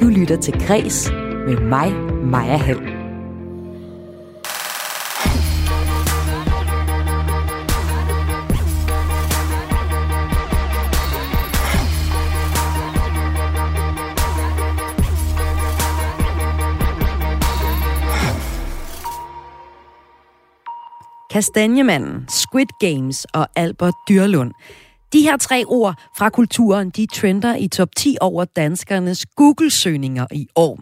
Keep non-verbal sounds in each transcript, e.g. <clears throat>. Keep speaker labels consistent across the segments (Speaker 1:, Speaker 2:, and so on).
Speaker 1: Du lytter til Græs med mig, Maja Hall. Kastanjemanden, Squid Games og Albert Dyrlund. De her tre ord fra kulturen, de trender i top 10 over danskernes Google-søgninger i år.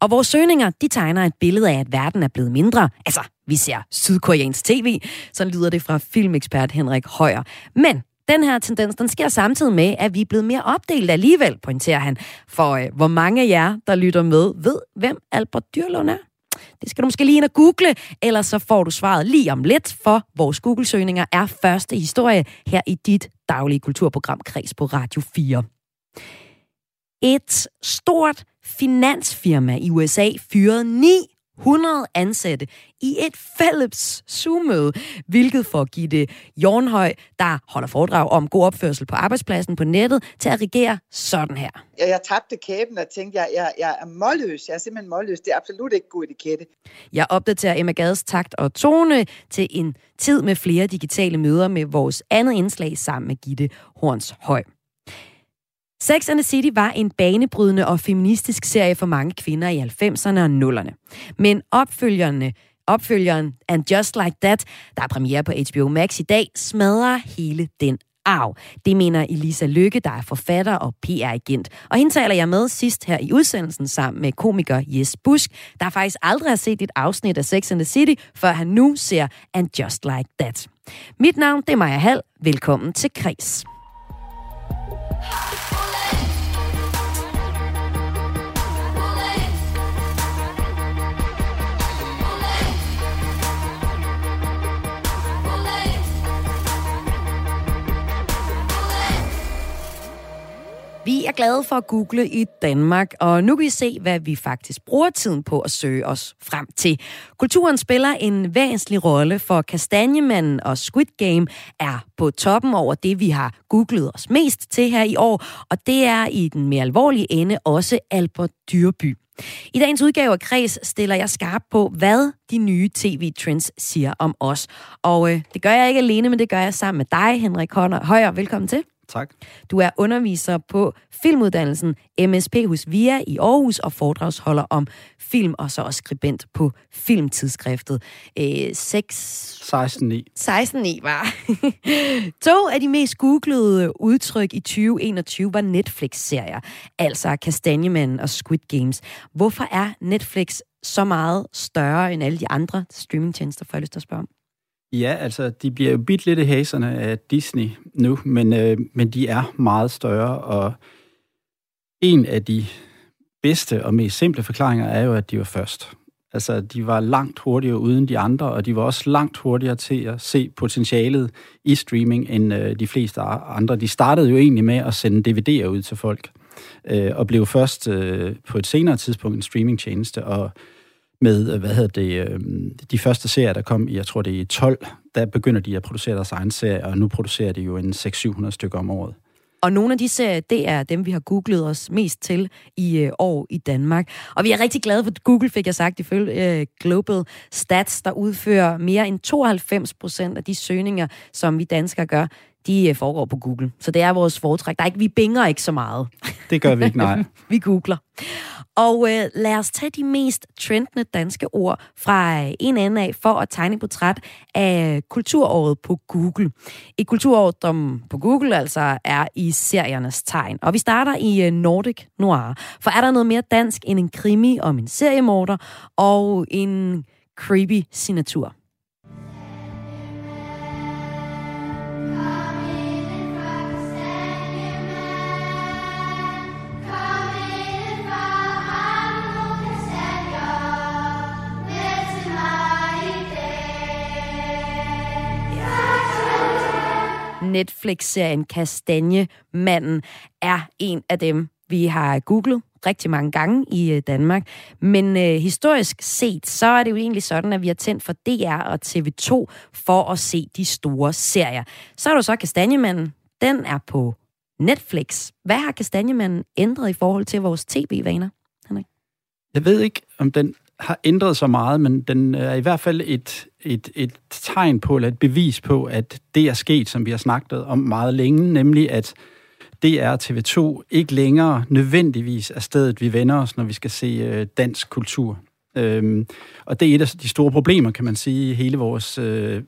Speaker 1: Og vores søgninger, de tegner et billede af, at verden er blevet mindre. Altså, vi ser sydkoreansk tv, så lyder det fra filmekspert Henrik Højer. Men den her tendens, den sker samtidig med, at vi er blevet mere opdelt alligevel, pointerer han. For øh, hvor mange af jer, der lytter med, ved, hvem Albert Dyrlund er? Det skal du måske lige ind og google, ellers så får du svaret lige om lidt, for vores Google-søgninger er første historie her i dit daglige kulturprogram Kreds på Radio 4. Et stort finansfirma i USA fyrede ni 100 ansatte i et fælles Zoom-møde, hvilket får Gitte Jornhøj, der holder foredrag om god opførsel på arbejdspladsen på nettet, til at regere sådan her.
Speaker 2: Jeg, jeg tabte kæben og tænkte, jeg, jeg, jeg er målløs. Jeg er simpelthen målløs. Det er absolut ikke god etikette.
Speaker 1: Jeg opdaterer Emma Gades takt og tone til en tid med flere digitale møder med vores andet indslag sammen med Gitte Horns Høj. Sex and the City var en banebrydende og feministisk serie for mange kvinder i 90'erne og 0'erne. Men opfølgerne Opfølgeren And Just Like That, der er premiere på HBO Max i dag, smadrer hele den arv. Det mener Elisa Lykke, der er forfatter og PR-agent. Og hende taler jeg med sidst her i udsendelsen sammen med komiker Jes Busk, der faktisk aldrig har set et afsnit af Sex and the City, før han nu ser And Just Like That. Mit navn det er Maja Hall. Velkommen til Kris. Vi er glade for at google i Danmark, og nu kan vi se, hvad vi faktisk bruger tiden på at søge os frem til. Kulturen spiller en væsentlig rolle, for Kastanjemanden og Squid Game er på toppen over det, vi har googlet os mest til her i år, og det er i den mere alvorlige ende også Albert Dyrby. I dagens udgave af Kreds stiller jeg skarp på, hvad de nye tv-trends siger om os. Og øh, det gør jeg ikke alene, men det gør jeg sammen med dig, Henrik Højer. Velkommen til.
Speaker 3: Tak.
Speaker 1: Du er underviser på filmuddannelsen MSP hos VIA i Aarhus og foredragsholder om film, og så også skribent på Filmtidsskriftet. Øh, 6...
Speaker 3: 16.9.
Speaker 1: 16.9 var. to af de mest googlede udtryk i 2021 var Netflix-serier, altså Kastanjemanden og Squid Games. Hvorfor er Netflix så meget større end alle de andre streamingtjenester, får jeg lyst til at spørge om?
Speaker 3: Ja, altså, de bliver jo bidt lidt i haserne af Disney nu, men, øh, men de er meget større, og en af de bedste og mest simple forklaringer er jo, at de var først. Altså, de var langt hurtigere uden de andre, og de var også langt hurtigere til at se potentialet i streaming end øh, de fleste andre. De startede jo egentlig med at sende DVD'er ud til folk, øh, og blev først øh, på et senere tidspunkt en streamingtjeneste, og med, øh, hvad hedder det, øh, de første serier, der kom i, jeg tror det er i 12, der begynder de at producere deres egen serie, og nu producerer de jo en 600-700 stykker om året.
Speaker 1: Og nogle af de serier, det er dem, vi har googlet os mest til i øh, år i Danmark. Og vi er rigtig glade for, at Google fik jeg sagt, ifølge øh, Global Stats, der udfører mere end 92 procent af de søgninger, som vi danskere gør, de øh, foregår på Google. Så det er vores foretræk. Der er ikke, vi binger ikke så meget. <laughs>
Speaker 3: Det gør vi ikke, nej. <laughs>
Speaker 1: vi googler. Og øh, lad os tage de mest trendende danske ord fra øh, en anden af for at tegne portræt af kulturåret på Google. Et kulturår, som på Google altså er i seriernes tegn. Og vi starter i øh, Nordic Noir. For er der noget mere dansk end en krimi om en seriemorder og en creepy signatur? Netflix-serien Kastanjemanden er en af dem, vi har googlet rigtig mange gange i øh, Danmark. Men øh, historisk set, så er det jo egentlig sådan, at vi har tændt for DR og TV2 for at se de store serier. Så er du så Kastanjemanden. Den er på Netflix. Hvad har Kastanjemanden ændret i forhold til vores tv-vaner?
Speaker 3: Jeg ved ikke, om den har ændret så meget, men den er i hvert fald et, et, et tegn på, eller et bevis på, at det er sket, som vi har snakket om meget længe, nemlig at DR TV2 ikke længere nødvendigvis er stedet, vi vender os, når vi skal se øh, dansk kultur. Øhm, og det er et af de store problemer, kan man sige, i hele vores øh,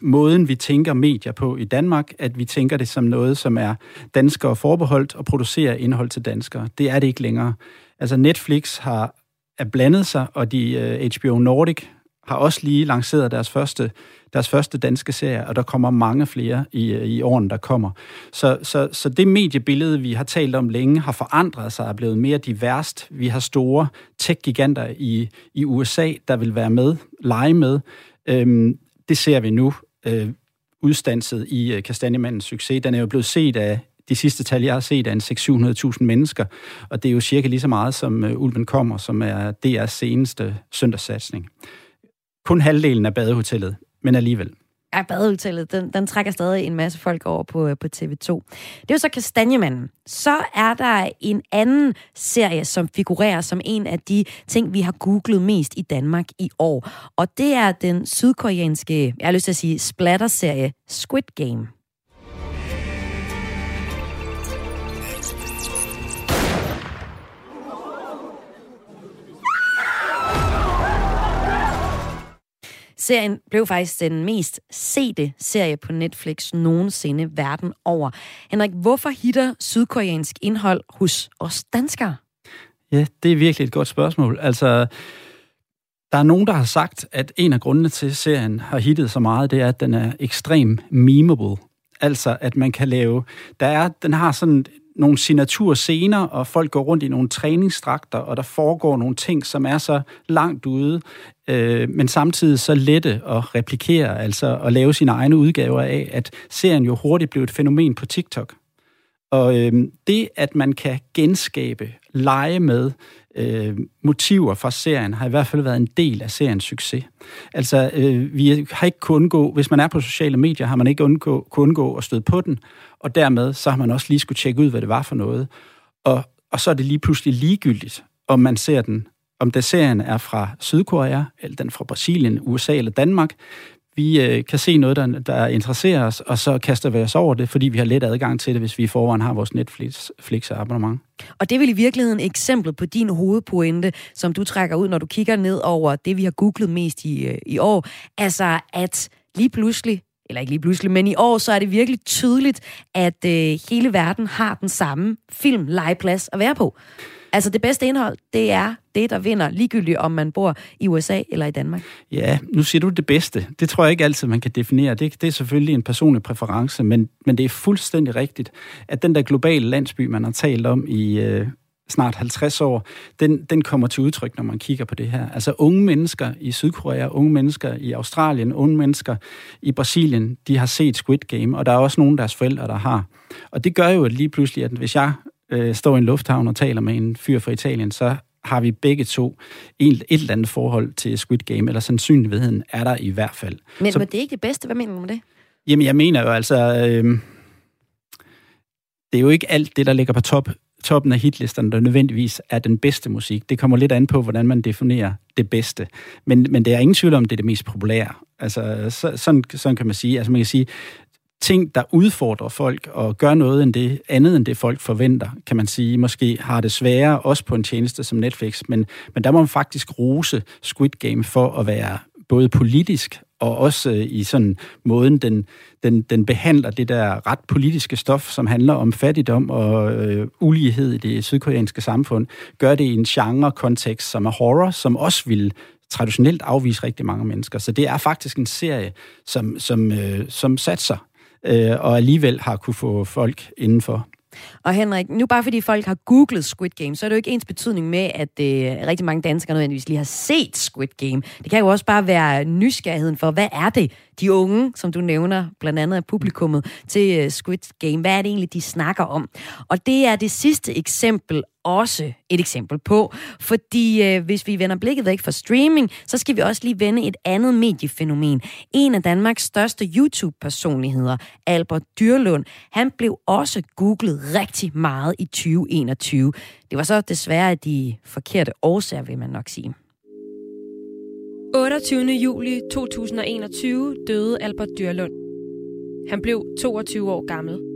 Speaker 3: måden, vi tænker medier på i Danmark, at vi tænker det som noget, som er danskere forbeholdt og producerer indhold til danskere. Det er det ikke længere. Altså Netflix har er blandet sig, og de øh, HBO Nordic har også lige lanceret deres første, deres første danske serie, og der kommer mange flere i, øh, i årene, der kommer. Så, så, så det mediebillede, vi har talt om længe, har forandret sig og er blevet mere diverst. Vi har store tech-giganter i, i USA, der vil være med, lege med. Øhm, det ser vi nu øh, udstanset i øh, Kastanjemandens succes. Den er jo blevet set af de sidste tal, jeg har set, er en 600-700.000 mennesker, og det er jo cirka lige så meget som øh, Ulven kommer, som er DR's seneste søndagssatsning. Kun halvdelen af badehotellet, men alligevel.
Speaker 1: Ja, badehotellet, den, den trækker stadig en masse folk over på, øh, på TV2. Det er jo så Kastanjemanden. Så er der en anden serie, som figurerer som en af de ting, vi har googlet mest i Danmark i år. Og det er den sydkoreanske, jeg har lyst til at sige, splatter-serie Squid Game. Serien blev faktisk den mest sete serie på Netflix nogensinde verden over. Henrik, hvorfor hitter sydkoreansk indhold hos os danskere?
Speaker 3: Ja, det er virkelig et godt spørgsmål. Altså, der er nogen, der har sagt, at en af grundene til, at serien har hittet så meget, det er, at den er ekstrem memeable. Altså, at man kan lave... Der er, den har sådan nogle signaturscener, og folk går rundt i nogle træningsdragter, og der foregår nogle ting, som er så langt ude, øh, men samtidig så lette at replikere, altså at lave sine egne udgaver af, at serien jo hurtigt blev et fænomen på TikTok. Og øh, det, at man kan genskabe, lege med øh, motiver fra serien, har i hvert fald været en del af seriens succes. Altså, øh, vi har ikke kunnet undgå, hvis man er på sociale medier, har man ikke undgå, kunnet undgå at støde på den, og dermed så har man også lige skulle tjekke ud, hvad det var for noget. Og, og så er det lige pludselig ligegyldigt, om man ser den, om det serien er fra Sydkorea, eller den fra Brasilien, USA eller Danmark. Vi øh, kan se noget, der, der interesserer os, og så kaster vi os over det, fordi vi har let adgang til det, hvis vi i forvejen har vores Netflix-abonnement.
Speaker 1: Og det er vel i virkeligheden eksemplet på din hovedpointe, som du trækker ud, når du kigger ned over det, vi har googlet mest i, øh, i år. Altså, at lige pludselig eller ikke lige pludselig, men i år, så er det virkelig tydeligt, at øh, hele verden har den samme film legeplads at være på. Altså det bedste indhold, det er det, der vinder, ligegyldigt om man bor i USA eller i Danmark.
Speaker 3: Ja, nu siger du det bedste. Det tror jeg ikke altid, man kan definere. Det, det er selvfølgelig en personlig præference, men, men det er fuldstændig rigtigt, at den der globale landsby, man har talt om i, øh, snart 50 år, den, den kommer til udtryk, når man kigger på det her. Altså unge mennesker i Sydkorea, unge mennesker i Australien, unge mennesker i Brasilien, de har set Squid Game, og der er også nogle af deres forældre, der har. Og det gør jo at lige pludselig, at hvis jeg øh, står i en lufthavn og taler med en fyr fra Italien, så har vi begge to et, et eller andet forhold til Squid Game, eller sandsynligheden er der i hvert fald.
Speaker 1: Men, så, men det er ikke det bedste. Hvad mener du med det?
Speaker 3: Jamen, jeg mener jo altså... Øh, det er jo ikke alt det, der ligger på top toppen af hitlisterne, der nødvendigvis er den bedste musik. Det kommer lidt an på, hvordan man definerer det bedste. Men, men det er ingen tvivl om, det er det mest populære. Altså, så, sådan, sådan kan man sige. Altså, man kan sige, ting, der udfordrer folk og gør noget end det, andet end det, folk forventer, kan man sige, måske har det sværere, også på en tjeneste som Netflix, men, men der må man faktisk rose Squid Game for at være både politisk og også øh, i sådan måden, den, den, den behandler det der ret politiske stof, som handler om fattigdom og øh, ulighed i det sydkoreanske samfund, gør det i en genre-kontekst, som er horror, som også vil traditionelt afvise rigtig mange mennesker. Så det er faktisk en serie, som, som, øh, som satser, øh, og alligevel har kunne få folk indenfor.
Speaker 1: Og Henrik, nu bare fordi folk har googlet Squid Game, så er det jo ikke ens betydning med, at øh, rigtig mange danskere nødvendigvis lige har set Squid Game. Det kan jo også bare være nysgerrigheden for, hvad er det, de unge, som du nævner, blandt andet af publikummet til øh, Squid Game. Hvad er det egentlig, de snakker om? Og det er det sidste eksempel også et eksempel på, fordi øh, hvis vi vender blikket væk fra streaming, så skal vi også lige vende et andet mediefænomen. En af Danmarks største YouTube-personligheder, Albert Dyrlund, han blev også googlet rigtig meget i 2021. Det var så desværre de forkerte årsager, vil man nok sige.
Speaker 4: 28. juli 2021 døde Albert Dyrlund. Han blev 22 år gammel.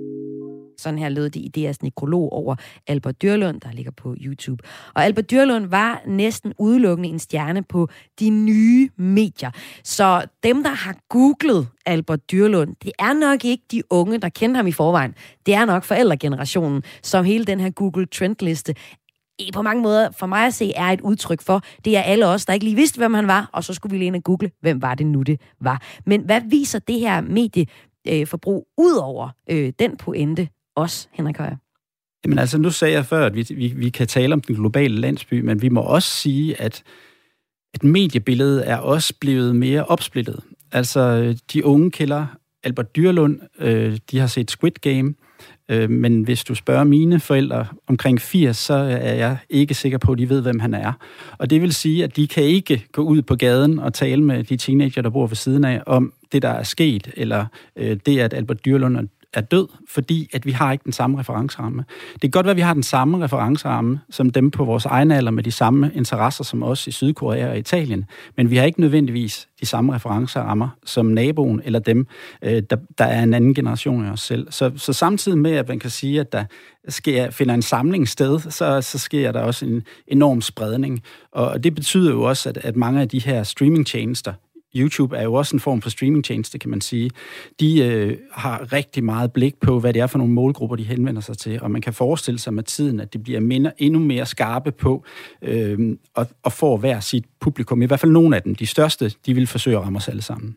Speaker 1: Sådan her lød det i deres nekrolog over Albert Dyrlund, der ligger på YouTube. Og Albert Dyrlund var næsten udelukkende en stjerne på de nye medier. Så dem, der har googlet Albert Dyrlund, det er nok ikke de unge, der kender ham i forvejen. Det er nok forældregenerationen, som hele den her Google Trendliste på mange måder for mig at se er et udtryk for, det er alle os, der ikke lige vidste, hvem han var, og så skulle vi lige ind og google, hvem var det nu, det var. Men hvad viser det her medieforbrug ud over øh, den pointe os, Henrik Højer?
Speaker 3: Jamen altså, nu sagde jeg før, at vi, vi, vi kan tale om den globale landsby, men vi må også sige, at, at mediebilledet er også blevet mere opsplittet. Altså, de unge kælder Albert Dyrlund, øh, de har set Squid Game, øh, men hvis du spørger mine forældre omkring 80, så er jeg ikke sikker på, at de ved, hvem han er. Og det vil sige, at de kan ikke gå ud på gaden og tale med de teenager, der bor ved siden af, om det, der er sket, eller øh, det, at Albert Dyrlund er død, fordi at vi har ikke den samme referenceramme. Det kan godt være, at vi har den samme referenceramme som dem på vores egen alder med de samme interesser som os i Sydkorea og Italien, men vi har ikke nødvendigvis de samme referencerammer som naboen eller dem, øh, der, der er en anden generation af os selv. Så, så samtidig med, at man kan sige, at der sker, finder en samling sted, så, så sker der også en enorm spredning. Og det betyder jo også, at, at mange af de her streamingtjenester, YouTube er jo også en form for streamingtjeneste, kan man sige. De øh, har rigtig meget blik på, hvad det er for nogle målgrupper, de henvender sig til, og man kan forestille sig med tiden, at det bliver mindre, endnu mere skarpe på øh, og, og får hver sit publikum. I hvert fald nogle af dem. De største, de vil forsøge at ramme os alle sammen.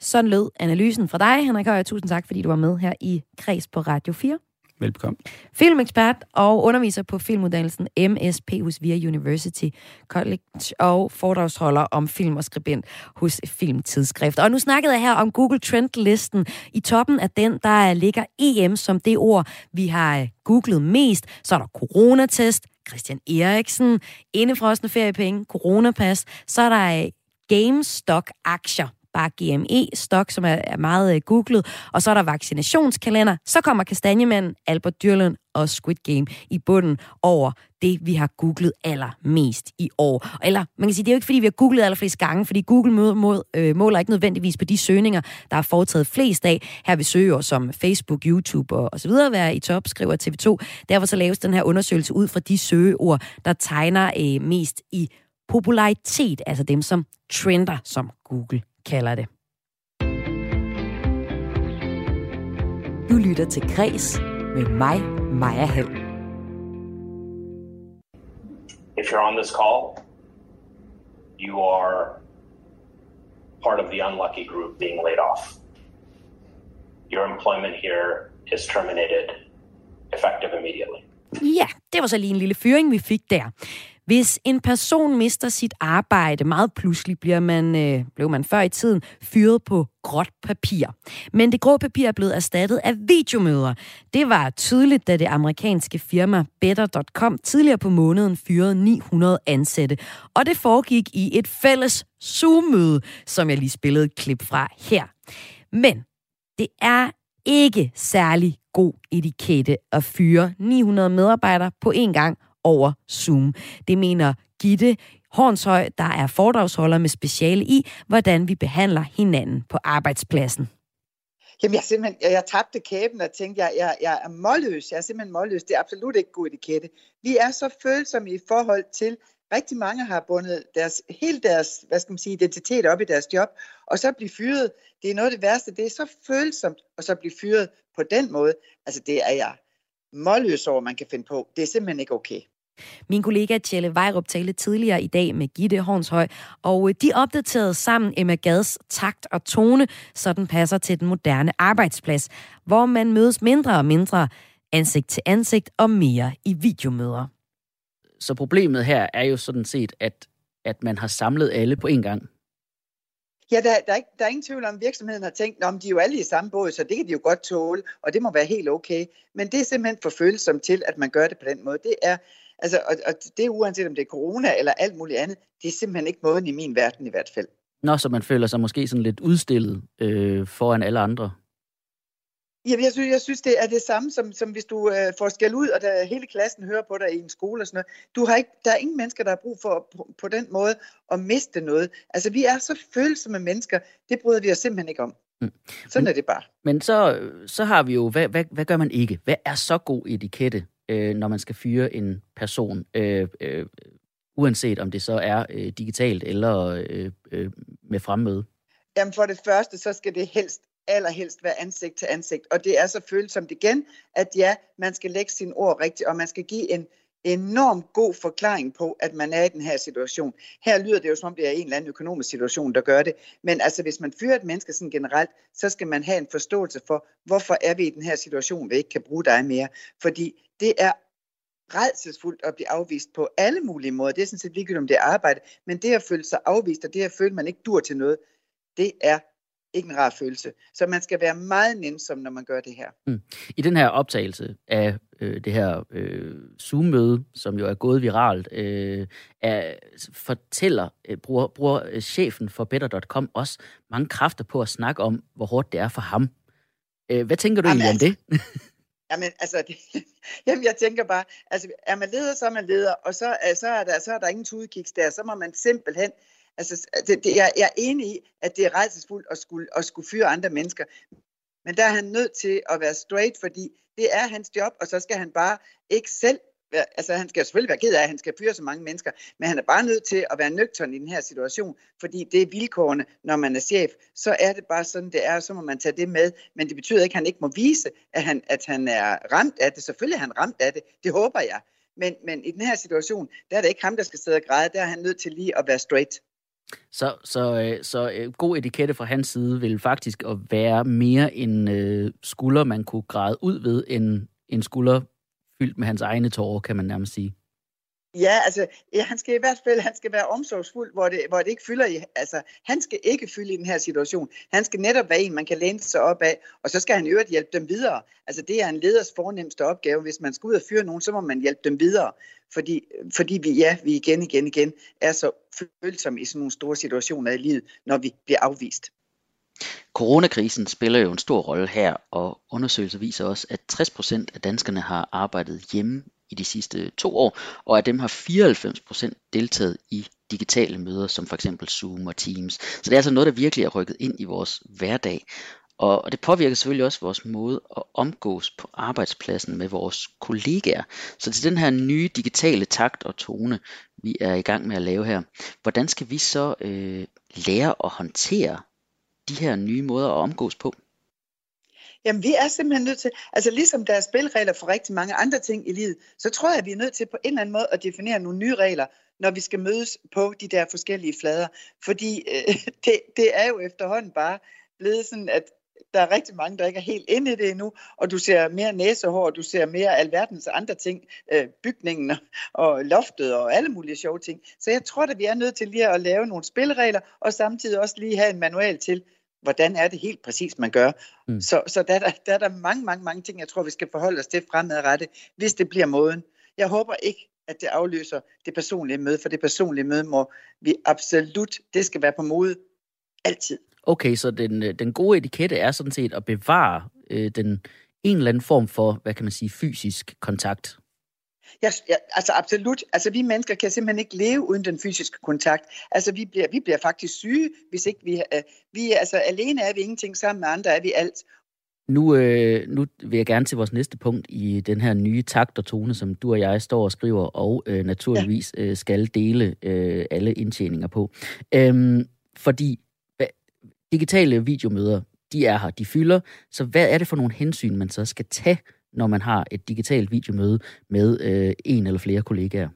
Speaker 1: Sådan lød analysen fra dig, Henrik Højer. Tusind tak, fordi du var med her i Kreds på Radio 4.
Speaker 3: Velbekomme.
Speaker 1: Filmekspert og underviser på filmuddannelsen MSP hos VIA University College og foredragsholder om film og skribent hos Filmtidsskrift. Og nu snakkede jeg her om Google Trend-listen. I toppen af den, der ligger EM som det ord, vi har øh, googlet mest. Så er der coronatest, Christian Eriksen, indefrostende feriepenge, coronapas. Så er der øh, GameStop-aktier bare GME-stok, som er, er meget øh, googlet, og så er der vaccinationskalender, så kommer kastanjemanden Albert Dyrlund og Squid Game i bunden over det, vi har googlet allermest i år. Eller man kan sige, det er jo ikke, fordi vi har googlet allerflest gange, fordi Google mod, mod, øh, måler ikke nødvendigvis på de søgninger, der er foretaget flest af. Her vil søger som Facebook, YouTube og, og så videre være i top, skriver TV2. Derfor så laves den her undersøgelse ud fra de søgeord, der tegner øh, mest i popularitet, altså dem, som trender, som Google kalder det. Du lytter til Græs med mig, Maja Hall.
Speaker 5: If you're on this call, you are part of the unlucky group being laid off. Your employment here is terminated effective immediately.
Speaker 1: Ja, det var så lige en lille fyring, vi fik der. Hvis en person mister sit arbejde meget pludselig, bliver man, øh, blev man før i tiden fyret på gråt papir. Men det grå papir er blevet erstattet af videomøder. Det var tydeligt, da det amerikanske firma Better.com tidligere på måneden fyrede 900 ansatte. Og det foregik i et fælles Zoom-møde, som jeg lige spillede et klip fra her. Men det er ikke særlig god etikette at fyre 900 medarbejdere på én gang over Zoom. Det mener Gitte Hornshøj, der er foredragsholder med speciale i, hvordan vi behandler hinanden på arbejdspladsen.
Speaker 2: Jamen, jeg, simpelthen, jeg, jeg tabte kæben og tænkte, jeg, jeg, jeg er målløs. Jeg er simpelthen målløs. Det er absolut ikke god etikette. Vi er så følsomme i forhold til, rigtig mange har bundet deres, hele deres hvad skal man sige, identitet op i deres job, og så blive fyret. Det er noget af det værste. Det er så følsomt at så blive fyret på den måde. Altså, det er jeg målløs over, man kan finde på. Det er simpelthen ikke okay.
Speaker 1: Min kollega Tjelle Vejrup talte tidligere i dag med Gitte Hornshøj, og de opdaterede sammen Emma Gads takt og tone, så den passer til den moderne arbejdsplads, hvor man mødes mindre og mindre ansigt til ansigt og mere i videomøder.
Speaker 6: Så problemet her er jo sådan set, at, at man har samlet alle på en gang.
Speaker 2: Ja, der, der, er ikke, der er ingen tvivl om, at virksomheden har tænkt, om de er jo alle i samme båd, så det kan de jo godt tåle, og det må være helt okay. Men det er simpelthen for følsomt til, at man gør det på den måde. Det er, altså, og, og det er uanset om det er corona eller alt muligt andet, det er simpelthen ikke måden i min verden i hvert fald.
Speaker 6: Nå, så man føler sig måske sådan lidt udstillet øh, foran alle andre.
Speaker 2: Ja, jeg synes, jeg synes, det er det samme, som, som hvis du øh, får skæld ud, og der, hele klassen hører på dig i en skole og sådan noget. Du har ikke, der er ingen mennesker, der har brug for på, på den måde at miste noget. Altså, vi er så følsomme mennesker, det bryder vi os simpelthen ikke om. Mm. Sådan
Speaker 6: men,
Speaker 2: er det bare.
Speaker 6: Men så, så har vi jo, hvad, hvad, hvad gør man ikke? Hvad er så god etikette, øh, når man skal fyre en person? Øh, øh, uanset om det så er øh, digitalt eller øh, øh, med fremmøde?
Speaker 2: Jamen for det første, så skal det helst allerhelst være ansigt til ansigt. Og det er så følsomt igen, at ja, man skal lægge sine ord rigtigt, og man skal give en enormt god forklaring på, at man er i den her situation. Her lyder det jo som om, det er en eller anden økonomisk situation, der gør det. Men altså, hvis man fyrer et menneske sådan generelt, så skal man have en forståelse for, hvorfor er vi i den her situation, vi ikke kan bruge dig mere. Fordi det er redselsfuldt at blive afvist på alle mulige måder. Det er sådan set ligegyldigt, om det er arbejde. Men det at føle sig afvist, og det at føle, at man ikke dur til noget, det er ikke en rar følelse. Så man skal være meget nænsom, når man gør det her. Mm.
Speaker 6: I den her optagelse af øh, det her øh, Zoom-møde, som jo er gået viralt, øh, er, fortæller, øh, bruger, bruger øh, chefen for Better.com også mange kræfter på at snakke om, hvor hårdt det er for ham. Øh, hvad tænker du Jamen, egentlig om altså, det? <laughs>
Speaker 2: Jamen, altså, det, <laughs> jamen, jeg tænker bare, altså, er man leder, så er man leder, og så, så, er, der, så er der ingen tudekiks der, så må man simpelthen Altså, det, det, jeg, jeg er enig i, at det er rejsesfuldt at skulle, at skulle fyre andre mennesker. Men der er han nødt til at være straight, fordi det er hans job, og så skal han bare ikke selv være, altså han skal selvfølgelig være ked af, at han skal fyre så mange mennesker, men han er bare nødt til at være nøgtern i den her situation, fordi det er vilkårene, når man er chef. Så er det bare sådan, det er, og så må man tage det med. Men det betyder ikke, at han ikke må vise, at han, at han er ramt af det. Selvfølgelig er han ramt af det. Det håber jeg. Men, men i den her situation, der er det ikke ham, der skal sidde og græde. Der er han nødt til lige at være straight.
Speaker 6: Så, så, øh, så øh, god etikette fra hans side vil faktisk at være mere en øh, skulder, man kunne græde ud ved, end en skulder fyldt med hans egne tårer, kan man nærmest sige.
Speaker 2: Ja, altså, ja, han skal i hvert fald han skal være omsorgsfuld, hvor det, hvor det ikke fylder i. Altså, han skal ikke fylde i den her situation. Han skal netop være en, man kan læne sig op af, og så skal han i øvrigt hjælpe dem videre. Altså, det er en leders fornemmeste opgave. Hvis man skal ud og fyre nogen, så må man hjælpe dem videre. Fordi, fordi vi, ja, vi igen, igen, igen er så følsomme i sådan nogle store situationer i livet, når vi bliver afvist.
Speaker 6: Coronakrisen spiller jo en stor rolle her, og undersøgelser viser også, at 60% af danskerne har arbejdet hjemme i de sidste to år, og af dem har 94% deltaget i digitale møder, som for eksempel Zoom og Teams. Så det er altså noget, der virkelig er rykket ind i vores hverdag. Og det påvirker selvfølgelig også vores måde at omgås på arbejdspladsen med vores kollegaer. Så til den her nye digitale takt og tone, vi er i gang med at lave her, hvordan skal vi så øh, lære at håndtere de her nye måder at omgås på?
Speaker 2: Jamen, vi er simpelthen nødt til, altså ligesom der er spilregler for rigtig mange andre ting i livet, så tror jeg, at vi er nødt til på en eller anden måde at definere nogle nye regler, når vi skal mødes på de der forskellige flader. Fordi øh, <laughs> det, det er jo efterhånden bare blevet sådan, at der er rigtig mange, der ikke er helt inde i det endnu, og du ser mere næsehår, du ser mere alverdens andre ting, øh, bygningen og loftet og alle mulige sjove ting. Så jeg tror, at vi er nødt til lige at lave nogle spilregler, og samtidig også lige have en manual til, hvordan er det helt præcis, man gør. Mm. Så, så der, der, der er der mange, mange, mange ting, jeg tror, vi skal forholde os til fremadrettet, hvis det bliver måden. Jeg håber ikke, at det afløser det personlige møde, for det personlige møde må vi absolut, det skal være på mode altid.
Speaker 6: Okay, så den, øh, den gode etikette er sådan set at bevare øh, den en eller anden form for, hvad kan man sige, fysisk kontakt.
Speaker 2: Ja, ja, altså absolut. Altså vi mennesker kan simpelthen ikke leve uden den fysiske kontakt. Altså vi bliver, vi bliver faktisk syge, hvis ikke vi... Uh, vi altså alene er vi ingenting, sammen med andre er vi alt.
Speaker 6: Nu, øh, nu vil jeg gerne til vores næste punkt i den her nye takt og tone, som du og jeg står og skriver, og øh, naturligvis øh, skal dele øh, alle indtjeninger på. Øhm, fordi digitale videomøder, de er her, de fylder. Så hvad er det for nogle hensyn, man så skal tage, når man har et digitalt videomøde med øh, en eller flere kollegaer?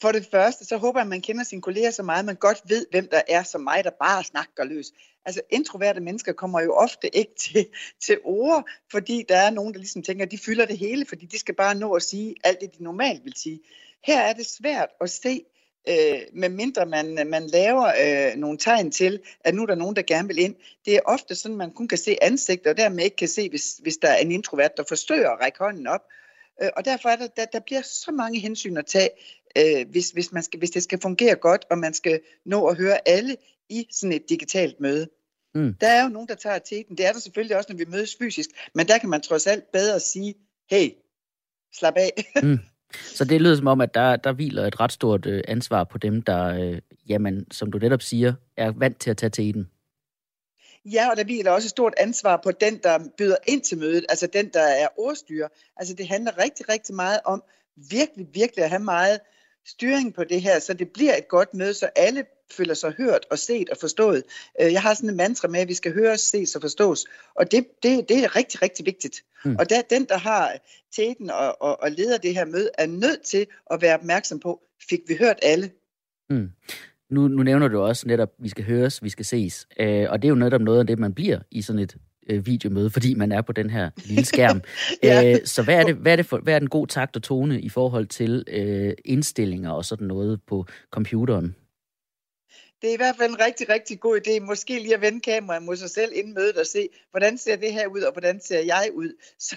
Speaker 2: For det første, så håber jeg, at man kender sine kolleger så meget, at man godt ved, hvem der er som mig, der bare snakker løs. Altså introverte mennesker kommer jo ofte ikke <laughs> til, til ord, fordi der er nogen, der ligesom tænker, at de fylder det hele, fordi de skal bare nå at sige alt det, de normalt vil sige. Her er det svært at se, øh, medmindre man, man laver øh, nogle tegn til, at nu er der nogen, der gerne vil ind. Det er ofte sådan, man kun kan se ansigter, og dermed ikke kan se, hvis, hvis der er en introvert, der forsøger at række hånden op. Øh, og derfor er der, der, der bliver så mange hensyn at tage, øh, hvis, hvis, man skal, hvis det skal fungere godt, og man skal nå at høre alle i sådan et digitalt møde. Mm. Der er jo nogen, der tager teten. Det er der selvfølgelig også, når vi mødes fysisk. Men der kan man trods alt bedre sige, hey, slap af. mm. <laughs>
Speaker 6: Så det lyder som om, at der, der hviler et ret stort øh, ansvar på dem, der, øh, jamen, som du netop siger, er vant til at tage til den.
Speaker 2: Ja, og der hviler også et stort ansvar på den, der byder ind til mødet, altså den, der er ordstyrer. Altså det handler rigtig, rigtig meget om virkelig, virkelig at have meget styring på det her, så det bliver et godt møde, så alle føler sig hørt og set og forstået. Øh, jeg har sådan en mantra med, at vi skal høres, ses og forstås, og det, det, det er rigtig, rigtig vigtigt. Mm. Og der, den, der har teten og, og, og leder det her møde, er nødt til at være opmærksom på, fik vi hørt alle? Mm.
Speaker 6: Nu, nu nævner du også netop, at vi skal høres, vi skal ses. Øh, og det er jo netop noget af det, man bliver i sådan et øh, videomøde, fordi man er på den her lille skærm. <laughs> ja. øh, så hvad er, det, hvad, er det for, hvad er den god takt og tone i forhold til øh, indstillinger og sådan noget på computeren?
Speaker 2: Det er i hvert fald en rigtig, rigtig god idé, måske lige at vende kameraet mod sig selv inden mødet og se, hvordan ser det her ud, og hvordan ser jeg ud, <laughs> så,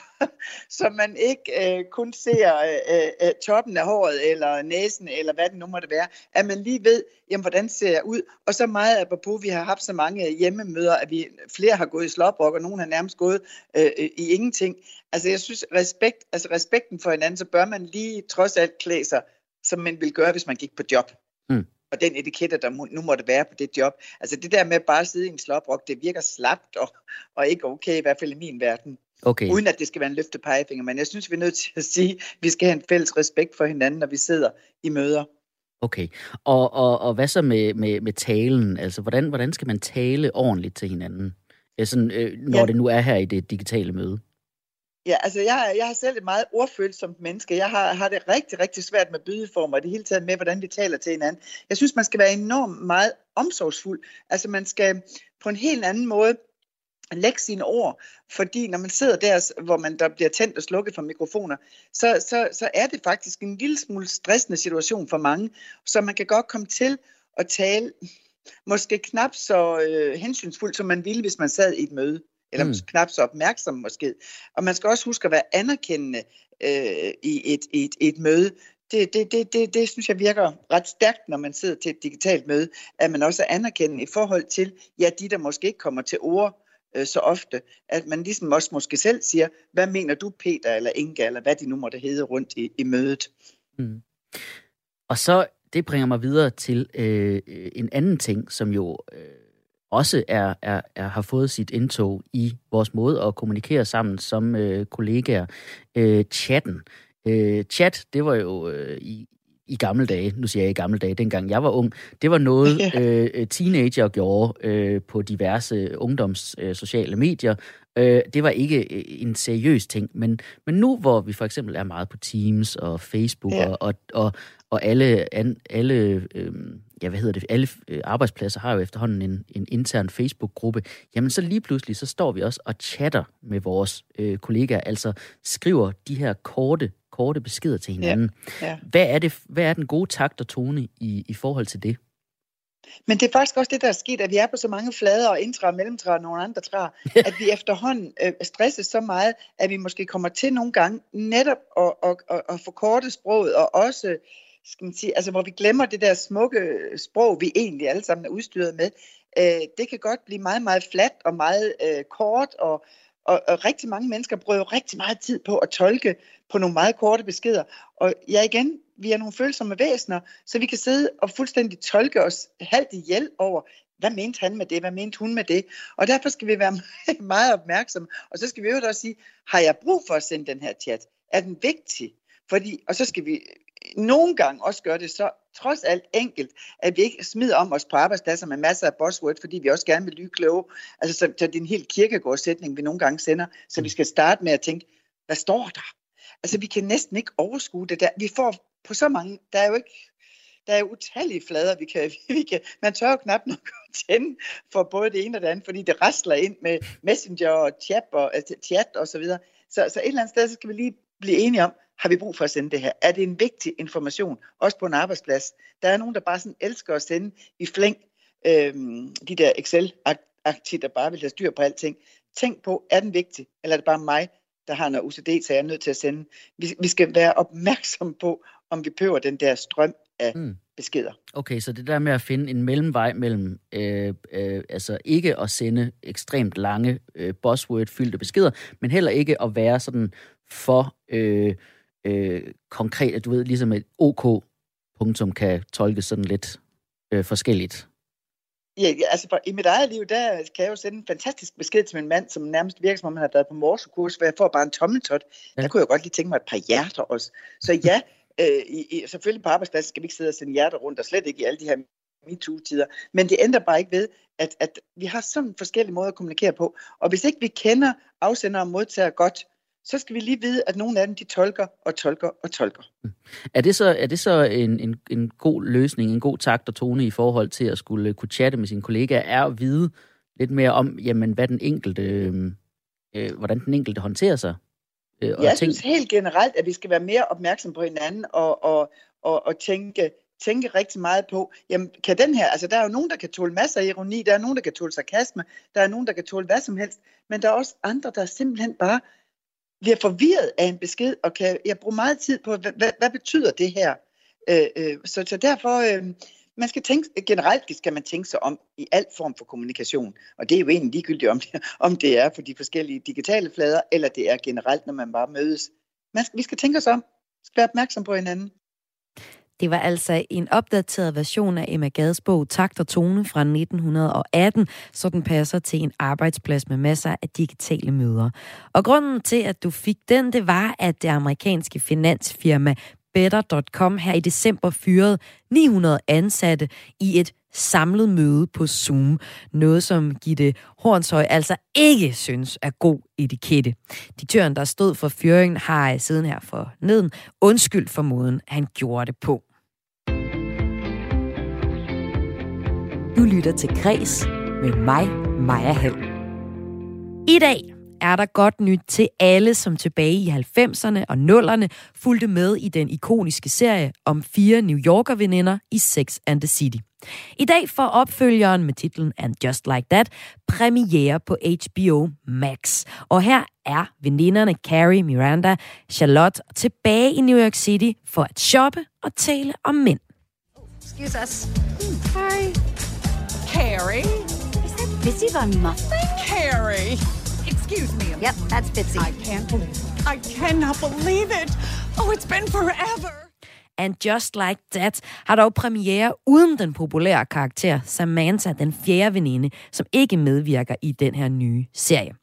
Speaker 2: så man ikke øh, kun ser øh, øh, øh, toppen af håret, eller næsen, eller hvad det nu måtte være, at man lige ved, jamen, hvordan ser jeg ud, og så meget apropos, vi har haft så mange hjemmemøder, at vi flere har gået i slåbrok, og nogen har nærmest gået øh, øh, i ingenting. Altså jeg synes, respekt, altså respekten for hinanden, så bør man lige trods alt klæde sig, som man ville gøre, hvis man gik på job. Mm og den etikette, der nu måtte være på det job. Altså det der med bare at sidde i en slåbrok, det virker slapt og, og ikke okay, i hvert fald i min verden. Okay. Uden at det skal være en løftet pegefinger. Men jeg synes, vi er nødt til at sige, at vi skal have en fælles respekt for hinanden, når vi sidder i møder.
Speaker 6: Okay. Og, og, og hvad så med, med, med talen? Altså, hvordan, hvordan skal man tale ordentligt til hinanden? Sådan, øh, når ja. det nu er her i det digitale møde?
Speaker 2: Ja, altså jeg, jeg har selv et meget ordfølsomt menneske. Jeg har, har det rigtig, rigtig svært med bydeformer, og det hele taget med, hvordan vi taler til hinanden. Jeg synes, man skal være enormt meget omsorgsfuld. Altså man skal på en helt anden måde lægge sine ord, fordi når man sidder der, hvor man der bliver tændt og slukket for mikrofoner, så, så, så er det faktisk en lille smule stressende situation for mange, så man kan godt komme til at tale måske knap så øh, hensynsfuldt, som man ville, hvis man sad i et møde eller mm. knap så opmærksom måske. Og man skal også huske at være anerkendende øh, i, et, et, et møde. Det, det, det, det, det synes jeg virker ret stærkt, når man sidder til et digitalt møde, at man også er anerkendende i forhold til, ja, de der måske ikke kommer til ord øh, så ofte, at man ligesom også måske selv siger, hvad mener du Peter eller Inga, eller hvad de nu måtte hedde rundt i, i mødet. Mm.
Speaker 6: Og så, det bringer mig videre til øh, en anden ting, som jo øh, også er, er, er, har fået sit indtog i vores måde at kommunikere sammen som øh, kollegaer. Øh, chatten. Øh, chat, det var jo øh, i, i gamle dage, nu siger jeg i gamle dage, dengang jeg var ung, det var noget, øh, teenager gjorde øh, på diverse ungdoms øh, sociale medier. Øh, det var ikke øh, en seriøs ting, men, men nu hvor vi for eksempel er meget på Teams og Facebook og, og, og, og alle, an, alle øh, ja, hvad hedder det, alle øh, arbejdspladser har jo efterhånden en, en intern Facebook-gruppe, jamen så lige pludselig, så står vi også og chatter med vores øh, kollegaer, altså skriver de her korte, korte beskeder til hinanden. Ja, ja. Hvad, er det, hvad er den gode takt og tone i, i forhold til det?
Speaker 2: Men det er faktisk også det, der er sket, at vi er på så mange flader og indtræer, mellemtræer og nogle andre træer, at vi efterhånden øh, stresses så meget, at vi måske kommer til nogle gange netop at, at, at, at forkorte sproget og også skal man sige, altså hvor vi glemmer det der smukke sprog, vi egentlig alle sammen er udstyret med, øh, det kan godt blive meget, meget fladt og meget øh, kort, og, og, og rigtig mange mennesker bruger jo rigtig meget tid på at tolke på nogle meget korte beskeder. Og ja igen, vi er nogle følsomme væsener, så vi kan sidde og fuldstændig tolke os halvt ihjel over, hvad mente han med det, hvad mente hun med det. Og derfor skal vi være <laughs> meget opmærksomme. Og så skal vi jo også sige, har jeg brug for at sende den her chat? Er den vigtig? Fordi, og så skal vi nogle gange også gør det så trods alt enkelt, at vi ikke smider om os på arbejdspladser med masser af buzzword, fordi vi også gerne vil lyde kloge. Altså, så, så det er en helt kirkegårdssætning, vi nogle gange sender, så vi skal starte med at tænke, hvad står der? Altså, vi kan næsten ikke overskue det der. Vi får på så mange, der er jo ikke, der er utallige flader, vi kan, <laughs> vi kan, man tør jo knap nok tænde for både det ene og det andet, fordi det rasler ind med messenger og chat og, altså, chat og så videre. Så, så et eller andet sted, så skal vi lige blive enige om, har vi brug for at sende det her? Er det en vigtig information, også på en arbejdsplads? Der er nogen, der bare sådan elsker at sende i flæng øhm, de der Excel-aktier, der bare vil have styr på alting. Tænk på, er den vigtig, eller er det bare mig, der har noget UCD, så jeg er nødt til at sende? Vi, vi skal være opmærksom på, om vi behøver den der strøm af mm. beskeder.
Speaker 6: Okay, så det der med at finde en mellemvej mellem øh, øh, altså ikke at sende ekstremt lange øh, buzzword-fyldte beskeder, men heller ikke at være sådan for øh, øh, konkret, at du ved, ligesom et OK punktum kan tolkes sådan lidt øh, forskelligt.
Speaker 2: Ja, altså for, i mit eget liv, der kan jeg jo sende en fantastisk besked til min mand, som nærmest virker som om han har været på morsekurs, hvor jeg får bare en tommeltot. Ja. Der kunne jeg godt lige tænke mig et par hjerter også. Så ja, <laughs> øh, i, i, selvfølgelig på arbejdspladsen skal vi ikke sidde og sende hjerter rundt, og slet ikke i alle de her MeToo-tider. Men det ændrer bare ikke ved, at, at vi har sådan forskellige måder at kommunikere på. Og hvis ikke vi kender afsender og modtager godt, så skal vi lige vide, at nogle af dem, de tolker og tolker og tolker. Mm.
Speaker 6: Er det så, er det så en, en, en god løsning, en god takt og tone i forhold til at skulle kunne chatte med sine kollegaer, er at vide lidt mere om, jamen, hvad den enkelte, øh, øh hvordan den enkelte håndterer sig?
Speaker 2: Øh, og Jeg tænke... synes helt generelt, at vi skal være mere opmærksom på hinanden og, og, og, og tænke, tænke rigtig meget på, jamen kan den her, altså der er jo nogen, der kan tåle masser af ironi, der er nogen, der kan tåle sarkasme, der er nogen, der kan tåle hvad som helst, men der er også andre, der simpelthen bare bliver forvirret af en besked, og kan jeg bruger meget tid på, hvad, hvad, hvad betyder det her? Øh, øh, så, så derfor, øh, man skal tænke, generelt skal man tænke sig om i al form for kommunikation, og det er jo egentlig ligegyldigt, om det, <laughs> om det er på de forskellige digitale flader, eller det er generelt, når man bare mødes. Man, vi skal tænke os om, skal være opmærksom på hinanden.
Speaker 1: Det var altså en opdateret version af Emma Gads bog Takt og Tone fra 1918, så den passer til en arbejdsplads med masser af digitale møder. Og grunden til, at du fik den, det var, at det amerikanske finansfirma Better.com her i december fyrede 900 ansatte i et samlet møde på Zoom. Noget, som Gitte Hornshøj altså ikke synes er god etikette. Diktøren, der stod for fyringen, har siden her for neden undskyld for måden, han gjorde det på. Du lytter til Græs med mig, Maja Hall. I dag er der godt nyt til alle, som tilbage i 90'erne og 0'erne fulgte med i den ikoniske serie om fire New Yorker-veninder i Sex and the City. I dag får opfølgeren med titlen And Just Like That premiere på HBO Max. Og her er veninderne Carrie, Miranda, Charlotte tilbage i New York City for at shoppe og tale om mænd.
Speaker 7: Excuse us. Hmm. Hi. Carrie? Is that Bitsy Von Muffin? Carrie! Excuse me. Yep, that's Bitsy. I can't believe it. I cannot believe it. Oh, it's been forever.
Speaker 1: And Just Like That har dog premiere uden den populære karakter Samantha, den fjerde veninde, som ikke medvirker i den her nye serie.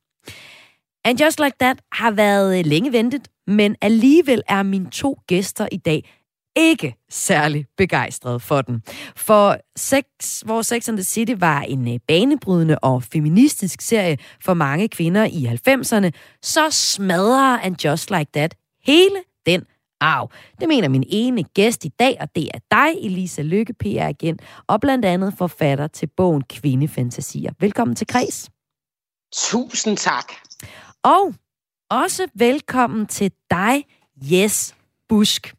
Speaker 1: And Just Like That har været længe ventet, men alligevel er mine to gæster i dag ikke særlig begejstret for den. For sex, hvor Sex and the City var en øh, banebrydende og feministisk serie for mange kvinder i 90'erne, så smadrer And Just Like That hele den arv. Det mener min ene gæst i dag, og det er dig, Elisa Lykke, PR-agent, og blandt andet forfatter til bogen Kvindefantasier. Velkommen til Kreds.
Speaker 8: Tusind tak.
Speaker 1: Og også velkommen til dig, Jes Busk.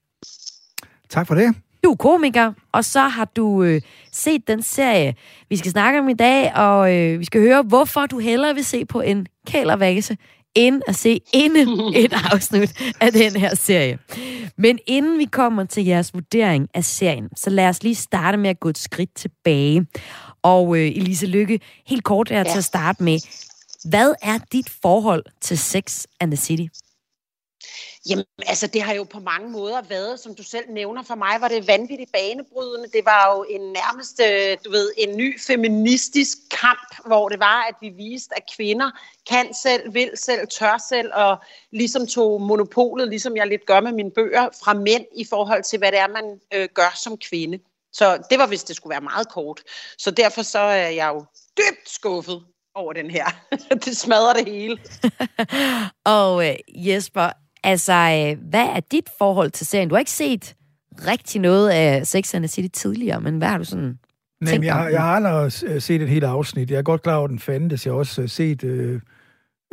Speaker 9: Tak for det.
Speaker 1: Du er komiker, og så har du øh, set den serie, vi skal snakke om i dag, og øh, vi skal høre, hvorfor du hellere vil se på en kælervase, end at se endnu <laughs> et afsnit af den her serie. Men inden vi kommer til jeres vurdering af serien, så lad os lige starte med at gå et skridt tilbage. Og øh, Elise Lykke, helt kort er ja. til at starte med. Hvad er dit forhold til Sex and the City?
Speaker 8: Jamen, altså det har jo på mange måder været, som du selv nævner, for mig var det vanvittigt banebrydende. Det var jo en nærmest, øh, du ved, en ny feministisk kamp, hvor det var, at vi viste, at kvinder kan selv, vil selv, tør selv, og ligesom tog monopolet, ligesom jeg lidt gør med mine bøger, fra mænd i forhold til, hvad det er, man øh, gør som kvinde. Så det var, hvis det skulle være meget kort. Så derfor så er jeg jo dybt skuffet over den her. <laughs> det smadrer det hele. <laughs>
Speaker 1: og øh, Jesper, Altså, øh, hvad er dit forhold til serien? Du har ikke set rigtig noget af Sex and the City tidligere, men hvad har du sådan
Speaker 9: Nej, jeg, har, jeg har aldrig set et helt afsnit. Jeg er godt klar over, at den fandtes. Jeg har også øh, set øh,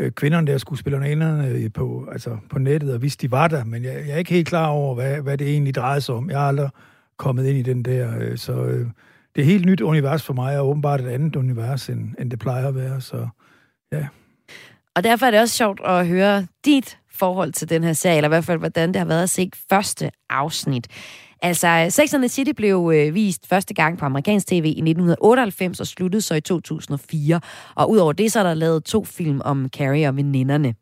Speaker 9: øh, kvinderne der, skuespillerne øh, på, altså på nettet, og hvis de var der, men jeg, jeg er ikke helt klar over, hvad, hvad det egentlig drejer sig om. Jeg har aldrig kommet ind i den der, øh, så øh, det er et helt nyt univers for mig, og åbenbart et andet univers, end, end det plejer at være, så ja.
Speaker 1: Og derfor er det også sjovt at høre dit forhold til den her serie, eller i hvert fald, hvordan det har været at se første afsnit. Altså, Sex and the City blev øh, vist første gang på amerikansk tv i 1998 og sluttede så i 2004. Og udover det, så er der lavet to film om Carrie og veninderne.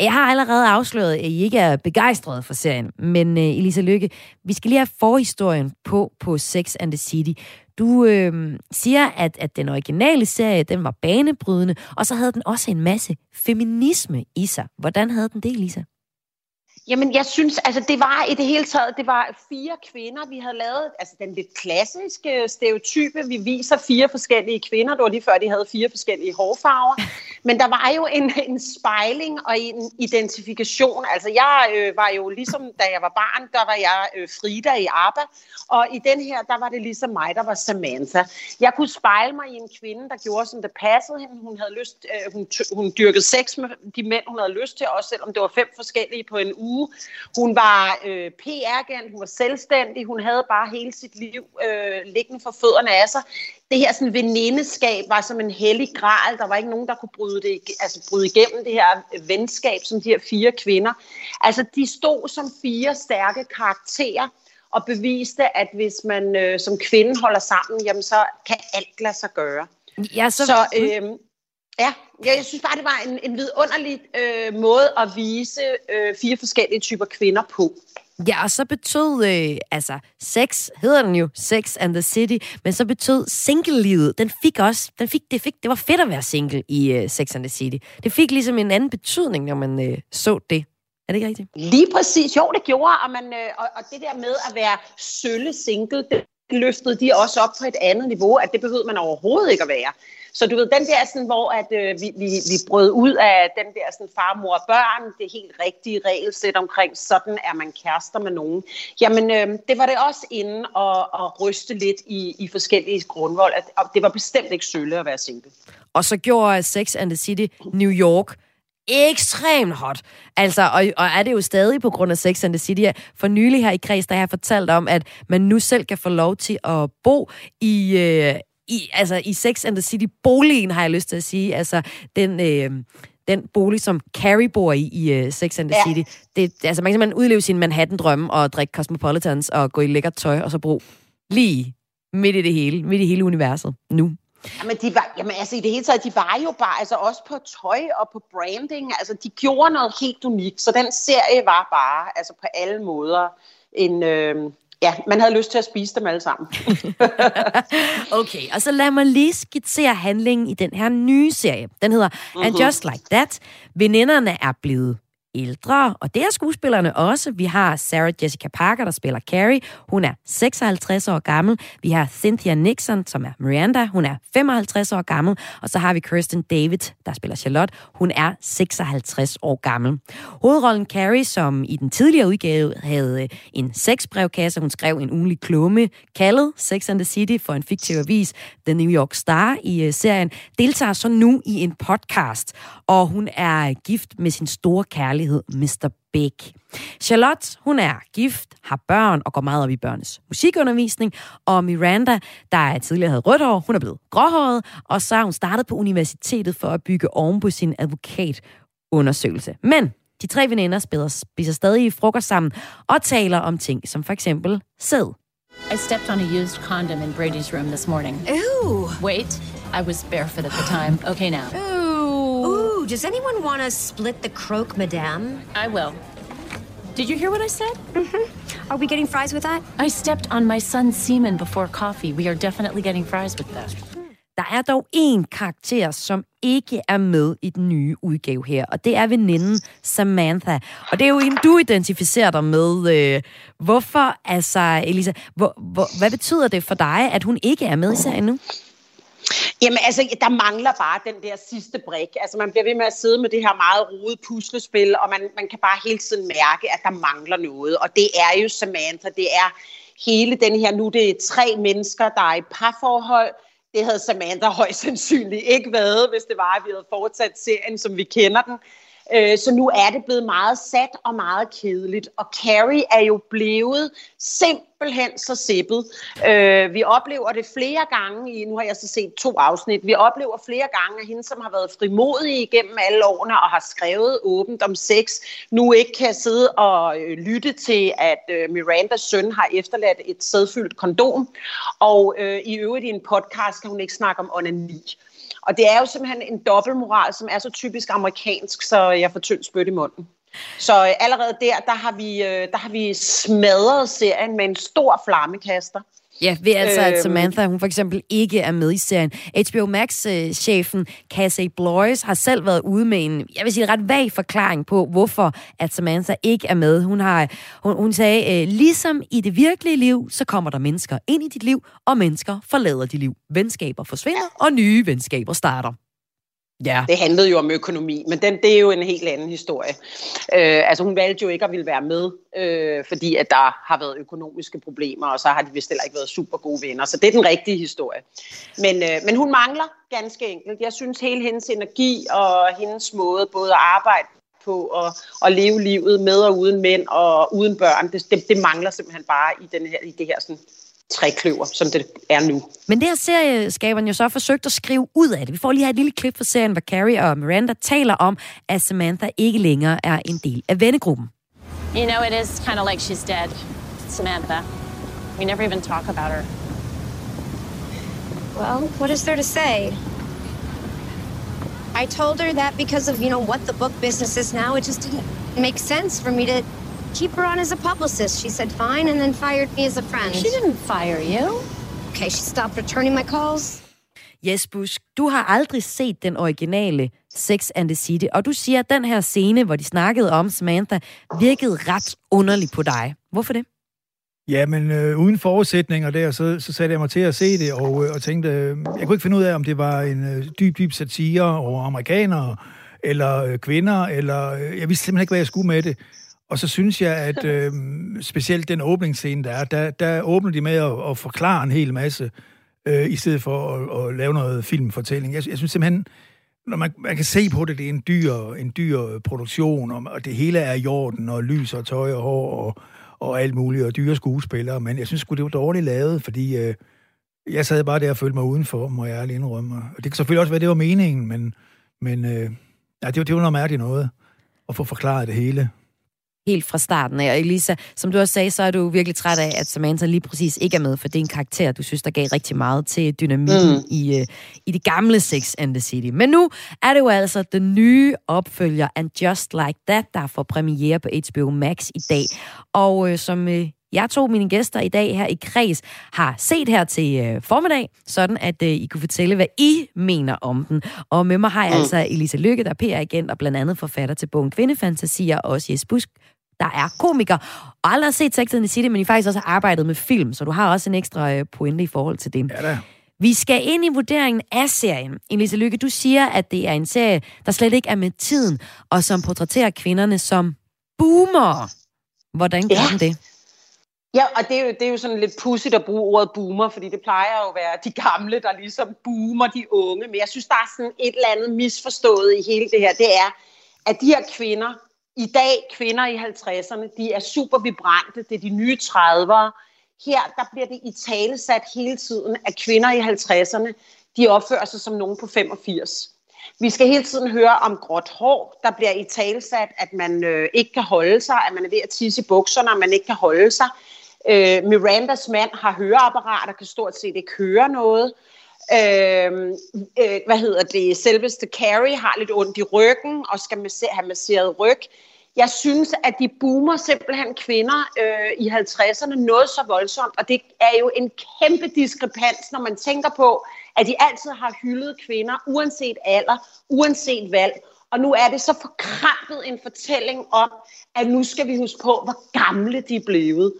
Speaker 1: Jeg har allerede afsløret, at I ikke er begejstrede for serien, men øh, Elisa Lykke, vi skal lige have forhistorien på på Sex and the City. Du øh, siger, at, at den originale serie, den var banebrydende, og så havde den også en masse feminisme i sig. Hvordan havde den det, Lisa?
Speaker 8: Jamen, jeg synes, altså det var i det hele taget, det var fire kvinder, vi havde lavet, altså den lidt klassiske stereotype, vi viser fire forskellige kvinder, det var lige før, de havde fire forskellige hårfarver, men der var jo en, en spejling og en identifikation, altså jeg øh, var jo ligesom, da jeg var barn, der var jeg øh, Frida i ABBA, og i den her, der var det ligesom mig, der var Samantha. Jeg kunne spejle mig i en kvinde, der gjorde, som det passede hende, hun havde lyst, øh, hun, hun dyrkede sex med de mænd, hun havde lyst til, også selvom det var fem forskellige på en uge, uge. Hun var øh, PR-agent, hun var selvstændig, hun havde bare hele sit liv øh, liggende for fødderne af sig. Det her sådan, venindeskab var som en hellig gral. Der var ikke nogen, der kunne bryde, det, altså, bryde igennem det her venskab, som de her fire kvinder. Altså, de stod som fire stærke karakterer, og beviste, at hvis man øh, som kvinde holder sammen, jamen så kan alt lade sig gøre.
Speaker 1: Ja, så...
Speaker 8: så øh, Ja, jeg synes bare, det var en, en vidunderlig øh, måde at vise øh, fire forskellige typer kvinder på.
Speaker 1: Ja, og så betød, øh, altså, sex hedder den jo, Sex and the City, men så betød single-livet, den fik også, den fik, det, fik, det var fedt at være single i øh, Sex and the City. Det fik ligesom en anden betydning, når man øh, så det. Er det ikke rigtigt?
Speaker 8: Lige præcis. Jo, det gjorde, og, man, øh, og, og det der med at være sølle single, det løftede de også op på et andet niveau, at det behøvede man overhovedet ikke at være. Så du ved, den der, sådan, hvor at, øh, vi, vi, vi brød ud af den der sådan, far, mor og børn, det helt rigtige regelsæt omkring, sådan er man kærester med nogen. Jamen, øh, det var det også inden at, at ryste lidt i, i forskellige grundvold. At, og det var bestemt ikke sølle at være single.
Speaker 1: Og så gjorde Sex and the City New York ekstremt hot. Altså, og, og er det jo stadig på grund af Sex and the City. For nylig her i Kreds, der har jeg fortalt om, at man nu selv kan få lov til at bo i, øh, i, altså, i Sex and the City-boligen, har jeg lyst til at sige. Altså, den... Øh, den bolig, som Carrie bor i, i uh, Sex and the ja. City. Det, altså, man kan simpelthen udleve sin Manhattan-drømme og drikke Cosmopolitans og gå i lækkert tøj, og så bruge lige midt i det hele, midt i hele universet nu.
Speaker 8: Jamen, de var, jamen altså i det hele taget, de var jo bare altså også på tøj og på branding, altså de gjorde noget helt unikt, så den serie var bare altså på alle måder en, øh, ja, man havde lyst til at spise dem alle sammen. <laughs>
Speaker 1: okay, og så lad mig lige skitsere handlingen i den her nye serie. Den hedder mm-hmm. And mhm. Just Like That. Veninderne er blevet ældre, og det er skuespillerne også. Vi har Sarah Jessica Parker, der spiller Carrie. Hun er 56 år gammel. Vi har Cynthia Nixon, som er Miranda. Hun er 55 år gammel. Og så har vi Kirsten David, der spiller Charlotte. Hun er 56 år gammel. Hovedrollen Carrie, som i den tidligere udgave havde øh, en sexbrevkasse. Hun skrev en ugenlig klumme kaldet Sex and the City for en fiktiv avis, The New York Star i øh, serien, deltager så nu i en podcast. Og hun er gift med sin store kærlighed kærlighed, Mr. Big. Charlotte, hun er gift, har børn og går meget op i børnenes musikundervisning. Og Miranda, der tidligere havde rødt hår, hun er blevet gråhåret, og så har hun startet på universitetet for at bygge oven på sin advokatundersøgelse. Men de tre veninder spiser, spiser stadig frokost sammen og taler om ting som for eksempel sæd.
Speaker 10: I stepped on a used condom in Brady's room this morning.
Speaker 11: Ooh.
Speaker 10: Wait, I was barefoot at the time. Okay now.
Speaker 11: Ooh does anyone want to split the croak, madame?
Speaker 10: I will. Did you hear what I said?
Speaker 11: Mm-hmm. Are we getting fries with that?
Speaker 10: I stepped on my son's semen before coffee. We are definitely getting fries with that.
Speaker 1: Der er dog en karakter, som ikke er med i den nye udgave her, og det er veninden Samantha. Og det er jo en, du identificerer dig med. Øh, hvorfor, altså, Elisa, hvor, hvor, hvad betyder det for dig, at hun ikke er med i serien nu?
Speaker 8: Jamen altså, der mangler bare den der sidste brik. Altså man bliver ved med at sidde med det her meget rode puslespil, og man, man kan bare hele tiden mærke, at der mangler noget. Og det er jo Samantha, det er hele den her, nu det er tre mennesker, der er i parforhold, Det havde Samantha højst sandsynligt ikke været, hvis det var, at vi havde fortsat serien, som vi kender den. Øh, så nu er det blevet meget sat og meget kedeligt. Og Carrie er jo blevet simpelthen så sippet. Øh, vi oplever det flere gange i, nu har jeg så set to afsnit, vi oplever flere gange, at hende, som har været frimodig igennem alle årene og har skrevet åbent om sex, nu ikke kan sidde og øh, lytte til, at øh, Mirandas søn har efterladt et sædfyldt kondom. Og øh, i øvrigt i en podcast kan hun ikke snakke om onani. Og det er jo simpelthen en dobbeltmoral, som er så typisk amerikansk, så jeg får tyndt spyt i munden. Så øh, allerede der, der har, vi, øh, der har vi smadret serien med en stor flammekaster.
Speaker 1: Ja, ved altså, at øhm. Samantha, hun for eksempel ikke er med i serien. HBO Max-chefen uh, Casey Blois har selv været ude med en, jeg vil sige, ret vag forklaring på, hvorfor at Samantha ikke er med. Hun, har, hun, hun sagde, uh, ligesom i det virkelige liv, så kommer der mennesker ind i dit liv, og mennesker forlader dit liv. Venskaber forsvinder, og nye venskaber starter.
Speaker 8: Ja. Det handlede jo om økonomi, men den, det er jo en helt anden historie. Øh, altså hun valgte jo ikke at ville være med, øh, fordi at der har været økonomiske problemer, og så har de vist heller ikke været super gode venner. Så det er den rigtige historie. Men, øh, men hun mangler ganske enkelt. Jeg synes hele hendes energi og hendes måde både at arbejde på og, og leve livet med og uden mænd og uden børn, det, det, det mangler simpelthen bare i, den her, i det her sådan, trækløver, som det er nu.
Speaker 1: Men det har serieskaberen jo så forsøgt at skrive ud af det. Vi får lige her et lille klip fra serien, hvor Carrie og Miranda taler om, at Samantha ikke længere er en del af vennegruppen.
Speaker 10: You know, it is kind of like she's dead, Samantha. We never even talk about her.
Speaker 11: Well, what is there to say? I told her that because of, you know, what the book business is now, it just didn't make sense for me to keep her on as a publicist. She said fine and then fired me as a friend.
Speaker 10: She didn't fire you.
Speaker 11: Okay, she stopped returning my calls.
Speaker 1: Yes, Bush, du har aldrig set den originale Sex and the City, og du siger, at den her scene, hvor de snakkede om Samantha, virkede ret underlig på dig. Hvorfor det?
Speaker 9: Ja, men øh, uden forudsætninger der, så, så satte jeg mig til at se det, og, øh, og tænkte, øh, jeg kunne ikke finde ud af, om det var en øh, dyb, dyb satire over amerikanere, eller øh, kvinder, eller øh, jeg vidste simpelthen ikke, hvad jeg skulle med det. Og så synes jeg, at <laughs> øh, specielt den åbningsscene, der er, der, der åbner de med at, at forklare en hel masse, øh, i stedet for at, at lave noget filmfortælling. Jeg, jeg synes simpelthen, når man, man kan se på det, det er en dyr, en dyr produktion, og, og det hele er i orden, og lys og tøj og hår og, og alt muligt, og dyre skuespillere, men jeg synes sgu, det var dårligt lavet, fordi øh, jeg sad bare der og følte mig udenfor, må jeg ærligt indrømme. Og det kan selvfølgelig også være, det var meningen, men, men øh, ja, det, det var noget mærkeligt noget, at få forklaret det hele
Speaker 1: helt fra starten af. Og Elisa, som du også sagde, så er du virkelig træt af, at Samantha lige præcis ikke er med, for det er en karakter, du synes, der gav rigtig meget til dynamikken mm. i, uh, i det gamle Sex and the City. Men nu er det jo altså den nye opfølger, And Just Like That, der får premiere på HBO Max i dag. Og uh, som uh, jeg to mine gæster i dag her i Kreds har set her til øh, formiddag, sådan at øh, I kunne fortælle, hvad I mener om den. Og med mig har jeg mm. altså Elisa Lykke, der er PR-agent og blandt andet forfatter til bogen Kvindefantasier, og også Jes Busk, der er komiker, og aldrig har set Sex and the City, men I faktisk også har arbejdet med film, så du har også en ekstra øh, pointe i forhold til det.
Speaker 9: Ja da.
Speaker 1: Vi skal ind i vurderingen af serien. Elisa Lykke, du siger, at det er en serie, der slet ikke er med tiden, og som portrætterer kvinderne som boomer. Hvordan gør ja. den det?
Speaker 8: Ja, og det er, jo, det er jo sådan lidt pudsigt at bruge ordet boomer, fordi det plejer jo at være de gamle, der ligesom boomer de unge. Men jeg synes, der er sådan et eller andet misforstået i hele det her. Det er, at de her kvinder, i dag, kvinder i 50'erne, de er super vibrante, det er de nye 30'ere. Her, der bliver det i tale sat hele tiden, at kvinder i 50'erne, de opfører sig som nogen på 85. Vi skal hele tiden høre om gråt hår, der bliver i talesat, at man øh, ikke kan holde sig, at man er ved at tisse i bukserne, at man ikke kan holde sig. Øh, Mirandas mand har høreapparater, kan stort set ikke høre noget. Øh, øh, hvad hedder det, selveste Carrie har lidt ondt i ryggen og skal masse, have masseret ryg. Jeg synes, at de boomer simpelthen kvinder øh, i 50'erne noget så voldsomt, og det er jo en kæmpe diskrepans, når man tænker på, at de altid har hyldet kvinder, uanset alder, uanset valg. Og nu er det så forkrampet en fortælling om, at nu skal vi huske på, hvor gamle de er blevet.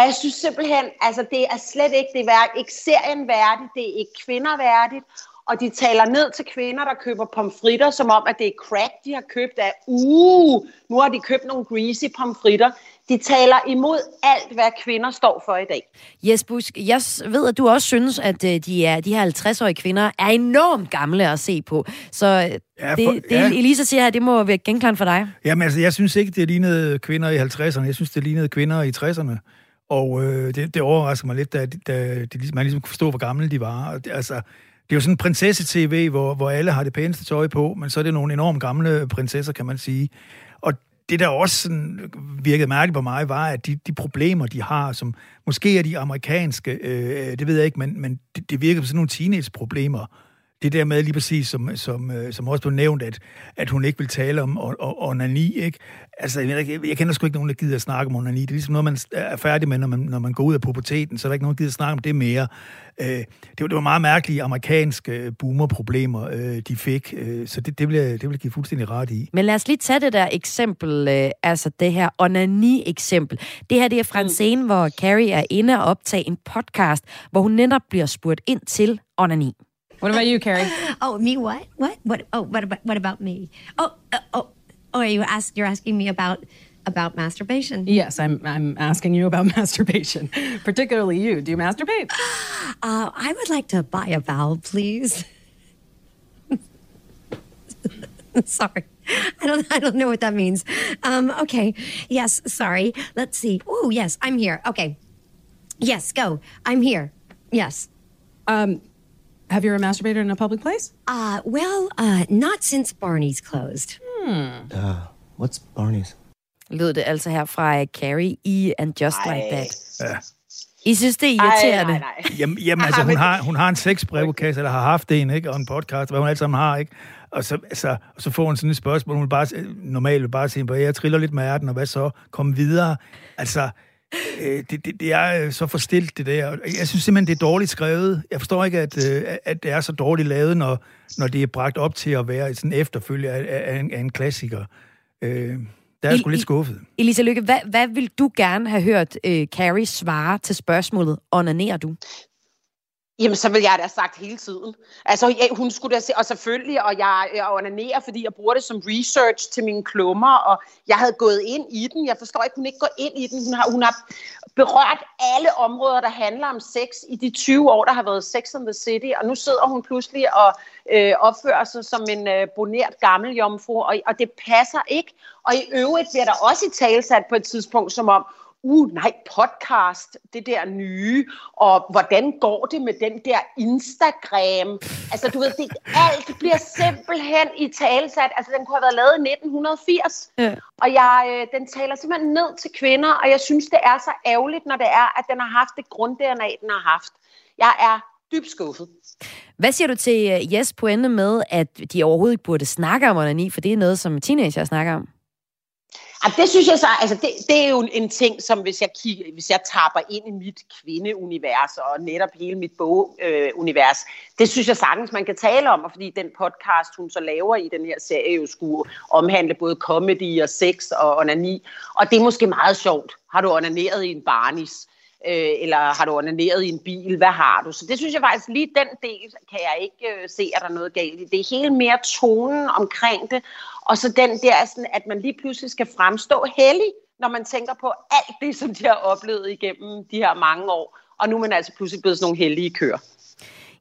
Speaker 8: Og jeg synes simpelthen, altså det er slet ikke, det er ikke serien værdigt, det er ikke kvinder værdigt, og de taler ned til kvinder, der køber pomfritter, som om, at det er crack, de har købt af, uh, nu har de købt nogle greasy pomfritter. De taler imod alt, hvad kvinder står for i dag.
Speaker 1: Jes Busk, jeg ved, at du også synes, at øh, de, er, de her 50-årige kvinder er enormt gamle at se på. Så øh, ja, for, det, det ja. Elisa siger her, det må være genklang for dig.
Speaker 9: Jamen altså, jeg synes ikke, det lignede kvinder i 50'erne. Jeg synes, det lignede kvinder i 60'erne. Og øh, det, det overrasker mig lidt, da, da de, ligesom, man ligesom kunne forstå, hvor gamle de var. Altså, det er jo sådan en prinsesse-tv, hvor, hvor alle har det pæneste tøj på, men så er det nogle enormt gamle prinsesser, kan man sige. Og det, der også sådan virkede mærkeligt på mig, var, at de, de problemer, de har, som måske er de amerikanske, øh, det ved jeg ikke, men, men det, det virker som sådan nogle teenage-problemer, det der med lige præcis, som, som, øh, som også blev nævnt, at, at hun ikke vil tale om onani, ikke? Altså, jeg, jeg, jeg kender sgu ikke nogen, der gider at snakke om onani. Det er ligesom noget, man er færdig med, når man, når man går ud af puberteten, så er der ikke nogen, der gider at snakke om det mere. Øh, det, var, det var meget mærkelige amerikanske boomerproblemer, boomer-problemer, øh, de fik, øh, så det, det, vil jeg, det vil jeg give fuldstændig ret i.
Speaker 1: Men lad os lige tage det der eksempel, øh, altså det her onani-eksempel. Det her, det er fra en scene, hvor Carrie er inde og optage en podcast, hvor hun netop bliver spurgt ind til onani.
Speaker 12: What about you, Carrie? <laughs>
Speaker 11: oh, me what? What? What? Oh, what about what about me? Oh, uh, oh, oh, you ask you're asking me about about masturbation.
Speaker 12: Yes, I'm I'm asking you about <laughs> masturbation. Particularly you. Do you masturbate? <gasps>
Speaker 11: Uh, I would like to buy a valve, please. <laughs> sorry. I don't I don't know what that means. Um, okay. Yes, sorry. Let's see. Oh, yes, I'm here. Okay. Yes, go. I'm here. Yes.
Speaker 12: Um, have you ever masturbated in a public place?
Speaker 11: Uh, well, uh, not since Barney's closed.
Speaker 13: Hmm. Uh, what's Barney's?
Speaker 1: Lød det altså her fra Carrie i And Just Ej. Like That. Ja. I synes, det er irriterende? Ej, nej,
Speaker 9: nej. <laughs> Jamen, jamen altså, hun har, hun har en sexbrevkasse, eller har haft en, ikke? Og en podcast, hvad hun alle sammen har, ikke? Og så, altså, og så får hun sådan et spørgsmål, hun vil bare, normalt vil bare sige, jeg triller lidt med ærten, og hvad så? Kom videre. Altså, øh, det, det, det er øh, så forstilt, det der. Jeg synes simpelthen, det er dårligt skrevet. Jeg forstår ikke, at, øh, at det er så dårligt lavet, når, når det er bragt op til at være sådan efterfølger af, af, en, af en klassiker. Øh, der er jeg sgu lidt skuffet.
Speaker 1: Elisa Lykke, hvad, hvad vil du gerne have hørt øh, Carrie svare til spørgsmålet, onanerer du?
Speaker 8: Jamen, så vil jeg da have sagt hele tiden. Altså, ja, hun skulle da se, og selvfølgelig, og jeg, jeg onanerer, fordi jeg bruger det som research til mine klummer, og jeg havde gået ind i den. Jeg forstår ikke, hun ikke går ind i den. Hun har, hun har berørt alle områder, der handler om sex i de 20 år, der har været Sex and the City, og nu sidder hun pludselig og øh, opfører sig som en øh, bonert gammel jomfru, og, og det passer ikke. Og i øvrigt bliver der også i talsat på et tidspunkt, som om uh nej, podcast, det der nye, og hvordan går det med den der Instagram? Altså du ved, det, alt bliver simpelthen i talsat. Altså den kunne have været lavet i 1980, ja. og jeg, øh, den taler simpelthen ned til kvinder, og jeg synes, det er så ærgerligt, når det er, at den har haft det grund-DNA, den har haft. Jeg er dybt skuffet.
Speaker 1: Hvad siger du til uh, Jes pointe med, at de overhovedet ikke burde snakke om onani, for det er noget, som teenager snakker om?
Speaker 8: Ja, det synes jeg så, altså det, det er jo en ting, som hvis jeg, kigger, hvis jeg tapper ind i mit kvindeunivers og netop hele mit bogunivers, øh, det synes jeg sagtens, man kan tale om, og fordi den podcast, hun så laver i den her serie, jo skulle omhandle både comedy og sex og onani, og det er måske meget sjovt. Har du onaneret i en barnis? øh, eller har du onaneret i en bil, hvad har du? Så det synes jeg faktisk, lige den del kan jeg ikke øh, se, at der er noget galt i. Det er helt mere tonen omkring det, og så den der, sådan, at man lige pludselig skal fremstå hellig, når man tænker på alt det, som de har oplevet igennem de her mange år. Og nu er man altså pludselig blevet sådan nogle heldige køer.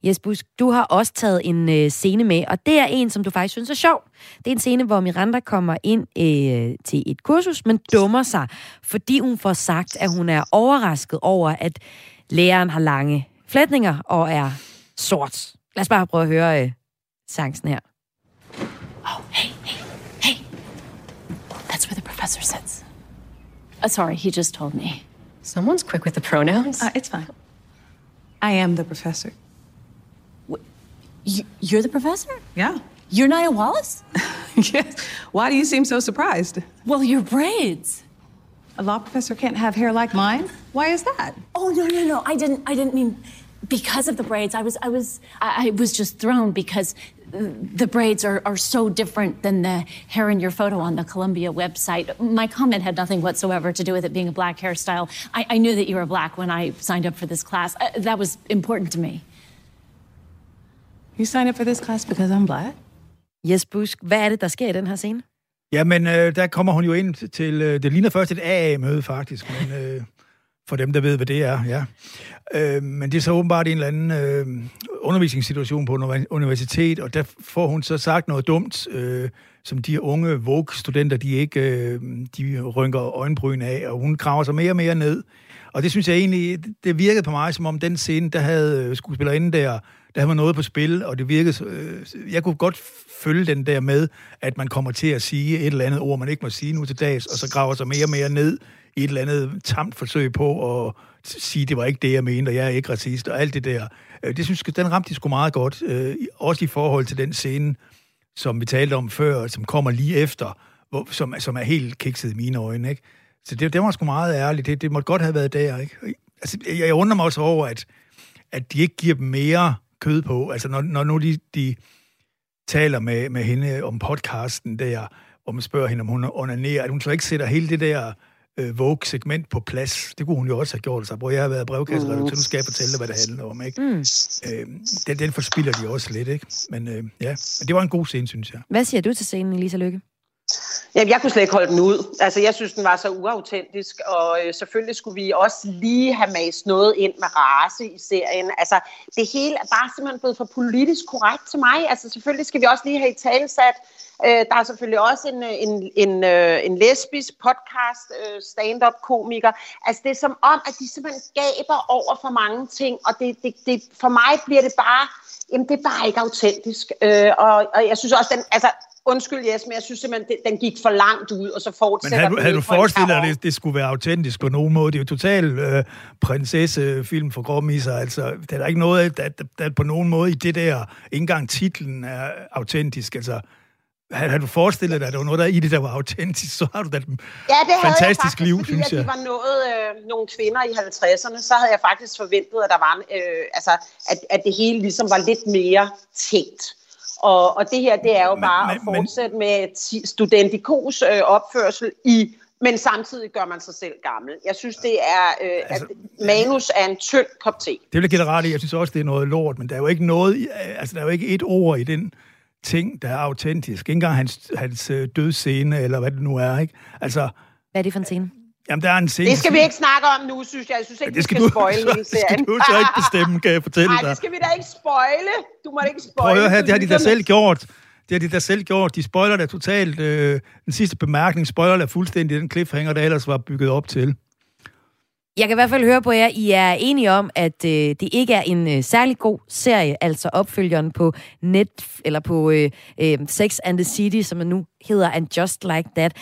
Speaker 1: Jes Busk, du har også taget en øh, scene med, og det er en, som du faktisk synes er sjov. Det er en scene, hvor Miranda kommer ind øh, til et kursus, men dummer sig, fordi hun får sagt, at hun er overrasket over, at læreren har lange flætninger og er sort. Lad os bare prøve at høre øh, chancen her.
Speaker 10: Oh, hey. That's professor sits. Uh, sorry, he just told me.
Speaker 14: Someone's quick with the pronouns.
Speaker 15: Uh, it's fine. I am the professor.
Speaker 10: You're the professor?
Speaker 15: Yeah.
Speaker 10: You're Nia Wallace? <laughs>
Speaker 15: yes. Why do you seem so surprised?
Speaker 10: Well, your braids.
Speaker 15: A law professor can't have hair like mine? Why is that?
Speaker 10: Oh no no no! I didn't I didn't mean because of the braids. I was I was I, I was just thrown because the braids are, are so different than the hair in your photo on the Columbia website. My comment had nothing whatsoever to do with it being a black hairstyle. I, I knew that you were black when I signed up for this class. Uh, that was important to me.
Speaker 15: You signed up for this class because I'm black?
Speaker 1: Yes, Busk, hvad er det, der sker i den her scene?
Speaker 9: Jamen, øh, der kommer hun jo ind til... Øh, det ligner først et AA-møde, faktisk, men øh, for dem, der ved, hvad det er, ja. Øh, men det er så åbenbart en eller anden øh, undervisningssituation på universitet, og der får hun så sagt noget dumt, øh, som de unge Vogue-studenter, de ikke øh, de rynker øjenbryn af, og hun graver sig mere og mere ned. Og det synes jeg egentlig, det virkede på mig, som om den scene, der havde øh, skuespillerinden der, der havde noget på spil, og det virkede, øh, jeg kunne godt følge den der med, at man kommer til at sige et eller andet ord, man ikke må sige nu til dags, og så graver sig mere og mere ned i et eller andet tamt forsøg på at sige, det var ikke det, jeg mente, og jeg er ikke racist, og alt det der. Øh, det synes jeg, den ramte de sgu meget godt, øh, også i forhold til den scene, som vi talte om før, som kommer lige efter, hvor, som, som er helt kikset i mine øjne, ikke? Så det, det var sgu meget ærligt. Det, det måtte godt have været der, ikke? Altså, jeg, jeg undrer mig også over, at, at de ikke giver dem mere kød på. Altså, når, når nu de, de taler med, med hende om podcasten der, hvor man spørger hende, om hun onanerer, at hun så ikke sætter hele det der øh, Vogue-segment på plads. Det kunne hun jo også have gjort sig, hvor jeg har været brevkasseredaktør, nu skal jeg fortælle dig, hvad det handler om, ikke? Mm. Øh, den, den forspiller de også lidt, ikke? Men øh, ja, men det var en god scene, synes jeg.
Speaker 1: Hvad siger du til scenen, Elisa Lykke?
Speaker 8: Jamen, jeg kunne slet ikke holde den ud. Altså, jeg synes, den var så uautentisk, og øh, selvfølgelig skulle vi også lige have mast noget ind med race i serien. Altså, det hele er bare simpelthen blevet for politisk korrekt til mig. Altså, selvfølgelig skal vi også lige have i talesat. Øh, der er selvfølgelig også en, øh, en, en, øh, en lesbisk podcast, øh, stand-up-komiker. Altså, det er som om, at de simpelthen gaber over for mange ting, og det, det, det, for mig bliver det bare, jamen, det er bare ikke autentisk. Øh, og, og jeg synes også, den, altså, undskyld Jes, men jeg synes simpelthen, den gik for langt ud, og så fortsætter
Speaker 9: Men havde du, havde du forestillet dig, at det, det skulle være autentisk på nogen måde? Det er jo total øh, prinsessefilm for gråmisser, altså. Det er der ikke noget, der, der, der på nogen måde i det der, ikke engang titlen er autentisk, altså. Har du forestillet dig, at der var noget der i det, der var autentisk, så har du da et
Speaker 8: ja, det
Speaker 9: fantastisk
Speaker 8: jeg faktisk,
Speaker 9: liv,
Speaker 8: fordi,
Speaker 9: synes jeg.
Speaker 8: at de var nået øh, nogle kvinder i 50'erne, så havde jeg faktisk forventet, at der var, øh, altså, at, at det hele ligesom var lidt mere tænkt. Og, og det her, det er jo men, bare men, at fortsætte men, med studentikos øh, opførsel i men samtidig gør man sig selv gammel. Jeg synes, det er, øh, altså, at manus er en tynd kop te. Det
Speaker 9: vil jeg give ret i. Jeg synes også, det er noget lort, men der er jo ikke noget, altså der er jo ikke et ord i den ting, der er autentisk. Ikke engang hans, hans øh, dødsscene, eller hvad det nu er, ikke? Altså...
Speaker 1: Hvad er det for en scene?
Speaker 9: Jamen, der er en scene...
Speaker 8: Det skal vi ikke snakke om nu, synes jeg. Jeg synes ikke, ja, det skal vi skal spoile <laughs> hele serien.
Speaker 9: Det skal du så ikke bestemme, kan jeg fortælle <laughs> dig.
Speaker 8: Nej, det skal vi da ikke spoile. Du må da ikke spoile.
Speaker 9: Prøv at høre, det har de da selv gjort. Det har de da selv gjort. De spoiler da totalt. Øh, den sidste bemærkning spoiler da fuldstændig den cliffhanger, der ellers var bygget op til.
Speaker 1: Jeg kan i hvert fald høre på jer, I er enige om, at øh, det ikke er en øh, særlig god serie, altså opfølgeren på net eller på øh, øh, Sex and the City, som nu hedder And Just Like That.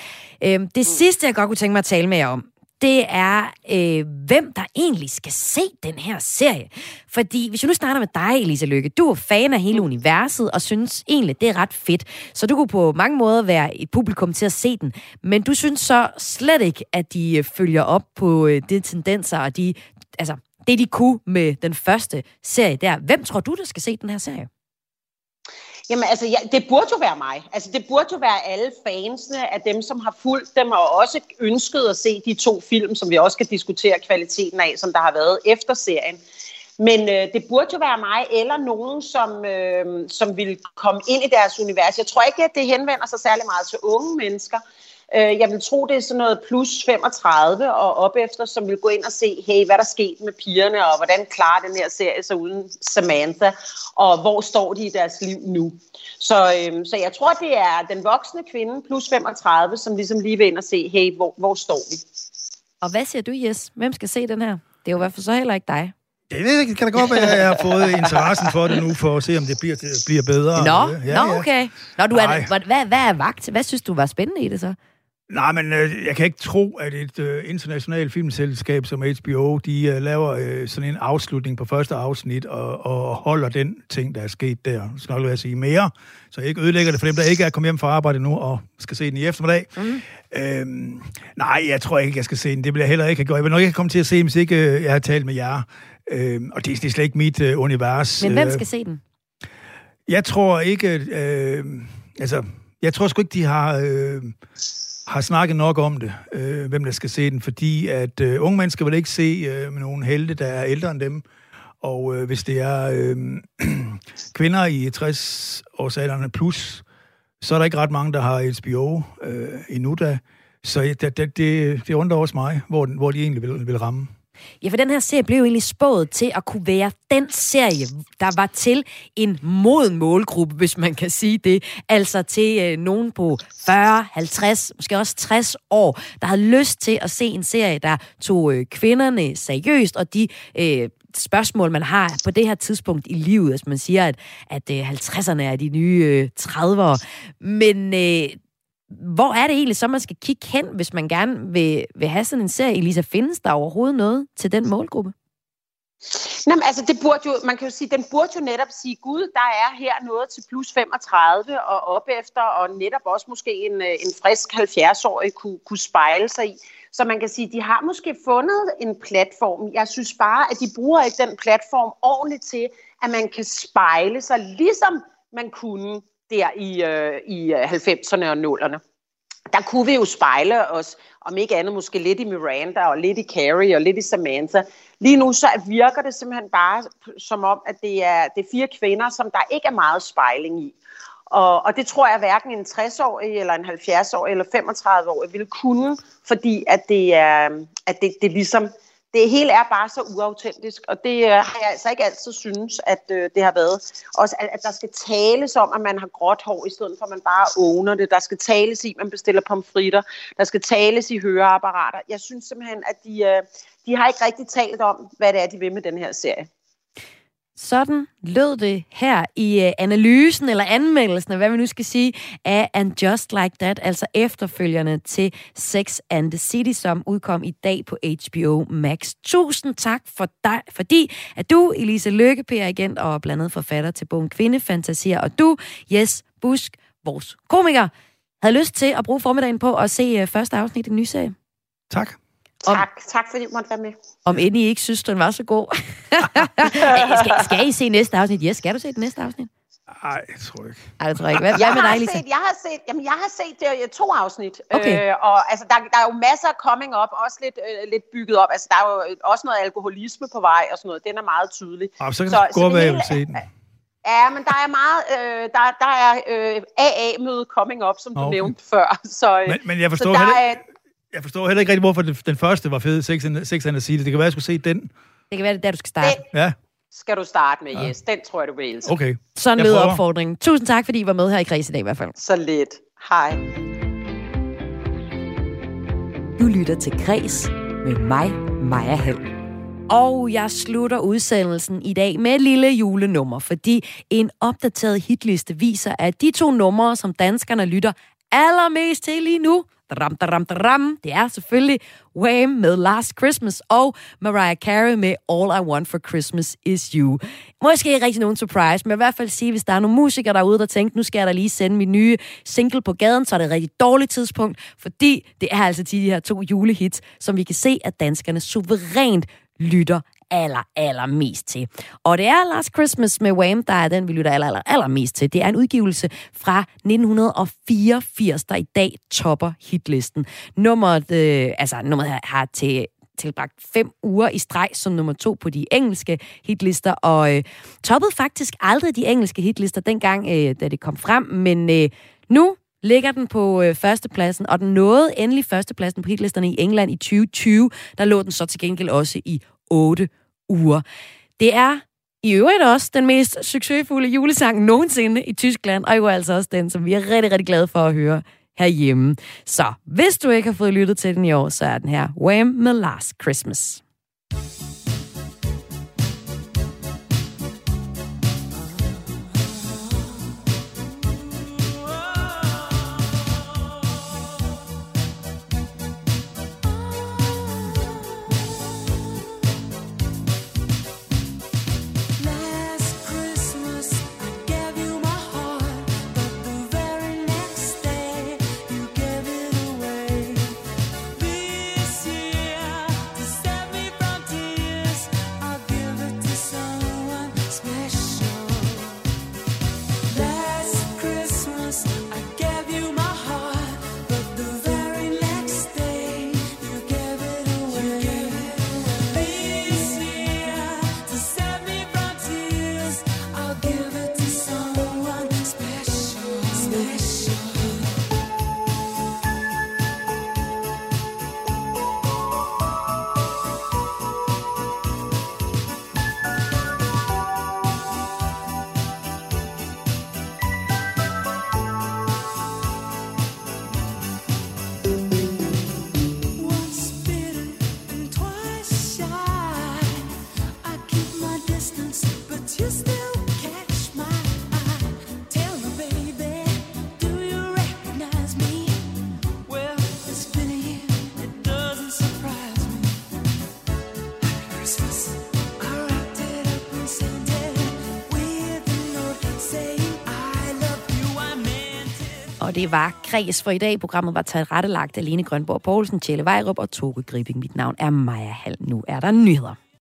Speaker 1: Øh, det sidste, jeg godt kunne tænke mig at tale med jer om, det er, øh, hvem der egentlig skal se den her serie. Fordi hvis jeg nu starter med dig, Elisa Lykke, du er fan af hele universet og synes egentlig, det er ret fedt. Så du kunne på mange måder være et publikum til at se den. Men du synes så slet ikke, at de øh, følger op på øh, de tendenser og de, altså, det, de kunne med den første serie der. Hvem tror du, der skal se den her serie?
Speaker 8: Jamen altså, ja, det burde jo være mig. Altså, det burde jo være alle fansene af dem, som har fulgt dem, og også ønsket at se de to film, som vi også skal diskutere kvaliteten af, som der har været efter serien. Men øh, det burde jo være mig, eller nogen, som, øh, som vil komme ind i deres univers. Jeg tror ikke, at det henvender sig særlig meget til unge mennesker, Øh, jeg vil tro, det er sådan noget plus 35 og op efter, som vil gå ind og se, hey, hvad der er sket med pigerne, og hvordan klarer den her serie sig uden Samantha, og hvor står de i deres liv nu. Så, øh, så jeg tror, det er den voksne kvinde plus 35, som ligesom lige vil ind og se, hey, hvor, hvor står vi?
Speaker 1: Og hvad siger du, Jes? Hvem skal se den her? Det er jo i hvert fald så heller ikke dig.
Speaker 9: Jeg ved ikke, kan da godt være, at jeg har fået interessen for det nu, for at se, om det bliver, det bliver bedre.
Speaker 1: Nå, ja, nå okay. Nå, du er, hvad, hvad er vagt? Hvad synes du var spændende i det så?
Speaker 9: Nej, men øh, jeg kan ikke tro, at et øh, internationalt filmselskab som HBO, de øh, laver øh, sådan en afslutning på første afsnit og, og holder den ting, der er sket der. Så skal jeg sige mere, så jeg ikke ødelægger det for dem, der ikke er kommet hjem fra arbejde nu og skal se den i eftermiddag. Mm. Øhm, nej, jeg tror ikke, jeg skal se den. Det vil jeg heller ikke gjort. Jeg vil nok ikke komme til at se den, hvis ikke øh, jeg har talt med jer. Øhm, og det, det er slet ikke mit øh, univers.
Speaker 1: Men hvem skal se den?
Speaker 9: Jeg tror ikke... Øh, altså, jeg tror sgu ikke, de har... Øh, har snakket nok om det, øh, hvem der skal se den, fordi at øh, unge mennesker vil ikke se øh, nogle helte, der er ældre end dem. Og øh, hvis det er øh, <clears throat> kvinder i 60-årsalderen plus, så er der ikke ret mange, der har HBO øh, endnu da. Så det, det, det, det undrer også mig, hvor, hvor de egentlig vil, vil ramme.
Speaker 1: Ja, for den her serie blev jo egentlig spået til at kunne være den serie, der var til en moden målgruppe, hvis man kan sige det. Altså til øh, nogen på 40, 50, måske også 60 år, der havde lyst til at se en serie, der tog øh, kvinderne seriøst, og de øh, spørgsmål, man har på det her tidspunkt i livet. Altså man siger, at, at øh, 50'erne er de nye øh, 30'ere. Men øh, hvor er det egentlig så, man skal kigge hen, hvis man gerne vil, vil have sådan en serie? Elisa, findes der overhovedet noget til den målgruppe?
Speaker 8: Jamen, altså, det burde jo, man kan jo sige, den burde jo netop sige, gud, der er her noget til plus 35 og op efter, og netop også måske en, øh, en frisk 70-årig kunne, kunne spejle sig i. Så man kan sige, de har måske fundet en platform. Jeg synes bare, at de bruger ikke den platform ordentligt til, at man kan spejle sig, ligesom man kunne der i, øh, i øh, 90'erne og 0'erne. Der kunne vi jo spejle os, om ikke andet måske lidt i Miranda og lidt i Carrie og lidt i Samantha. Lige nu så virker det simpelthen bare som om, at det er, det er fire kvinder, som der ikke er meget spejling i. Og, og det tror jeg hverken en 60-årig, eller en 70-årig, eller 35-årig vil kunne, fordi at det, er, at det, det ligesom det hele er bare så uautentisk, og det øh, har jeg altså ikke altid synes, at øh, det har været. Også at, at der skal tales om, at man har gråt hår, i stedet for at man bare åner det. Der skal tales i, at man bestiller pomfritter. Der skal tales i høreapparater. Jeg synes simpelthen, at de, øh, de har ikke rigtig talt om, hvad det er, de vil med den her serie.
Speaker 1: Sådan lød det her i øh, analysen eller anmeldelsen, hvad vi nu skal sige, af And Just Like That, altså efterfølgerne til Sex and the City, som udkom i dag på HBO Max. Tusind tak for dig, fordi at du, Elise Lykke, PR-agent og blandet forfatter til bogen Kvindefantasier, og du, Jes Busk, vores komiker, havde lyst til at bruge formiddagen på at se øh, første afsnit i den nye serie.
Speaker 9: Tak.
Speaker 8: Om, tak, tak fordi du måtte være med.
Speaker 1: Om end I ikke synes, den var så god. <laughs> skal, skal I se næste afsnit? Ja, yes, skal du se det næste afsnit?
Speaker 9: Nej, jeg tror ikke.
Speaker 1: Ej, det tror jeg ikke. Hvad, hvad med dig, Lisa?
Speaker 8: Set, jeg har set, jamen, jeg har set det uh, to afsnit.
Speaker 1: Okay.
Speaker 8: Øh, og altså, der, der er jo masser af coming up, også lidt, øh, lidt bygget op. Altså, der er jo også noget alkoholisme på vej og sådan noget. Den er meget tydelig.
Speaker 9: Ah, så kan så, gå med at se den.
Speaker 8: Ja, men der er meget, øh, der, der er øh, AA-møde coming up, som du okay. nævnte før. <laughs> Så, øh,
Speaker 9: men, men jeg forstår så der heller, er, jeg forstår heller ikke rigtig, hvorfor den første var fed, Sex and, Sex and the City. Det kan være, at jeg skulle se den.
Speaker 1: Det kan være, det der, du skal starte.
Speaker 9: Ja.
Speaker 8: skal du starte med, ja. yes. Den tror jeg, du vil elske.
Speaker 9: Okay.
Speaker 1: Sådan lød opfordringen. Tusind tak, fordi I var med her i Kreds i dag i hvert fald.
Speaker 8: Så lidt. Hej.
Speaker 1: Du lytter til Kreds med mig, Maja Hall. Og jeg slutter udsendelsen i dag med et lille julenummer, fordi en opdateret hitliste viser, at de to numre, som danskerne lytter allermest til lige nu, Dram, dram, dram. Det er selvfølgelig Wham med Last Christmas og Mariah Carey med All I Want for Christmas Is You. Måske ikke rigtig nogen surprise, men i hvert fald sige, hvis der er nogle musikere derude, der tænker, nu skal jeg da lige sende min nye single på gaden, så er det et rigtig dårligt tidspunkt, fordi det er altså de her to julehits, som vi kan se, at danskerne suverænt lytter aller, aller mest til. Og det er Last Christmas med Wham, der er den, vi lytter aller, aller, aller mest til. Det er en udgivelse fra 1984, der i dag topper hitlisten. Nummeret, øh, altså, nummeret har, har til tilbragt fem uger i streg som nummer to på de engelske hitlister, og øh, toppede faktisk aldrig de engelske hitlister dengang, øh, da det kom frem, men øh, nu ligger den på øh, førstepladsen, og den nåede endelig førstepladsen på hitlisterne i England i 2020. Der lå den så til gengæld også i 8 uger. Det er i øvrigt også den mest succesfulde julesang nogensinde i Tyskland, og jo altså også den, som vi er rigtig, rigtig glade for at høre herhjemme. Så hvis du ikke har fået lyttet til den i år, så er den her Wham! med Last Christmas. Det var kreds for i dag. Programmet var tilrettelagt af Lene Grønborg Poulsen, Tjelle Vejrup og Toge Gribing. Mit navn er Maja Hall. Nu er der nyheder.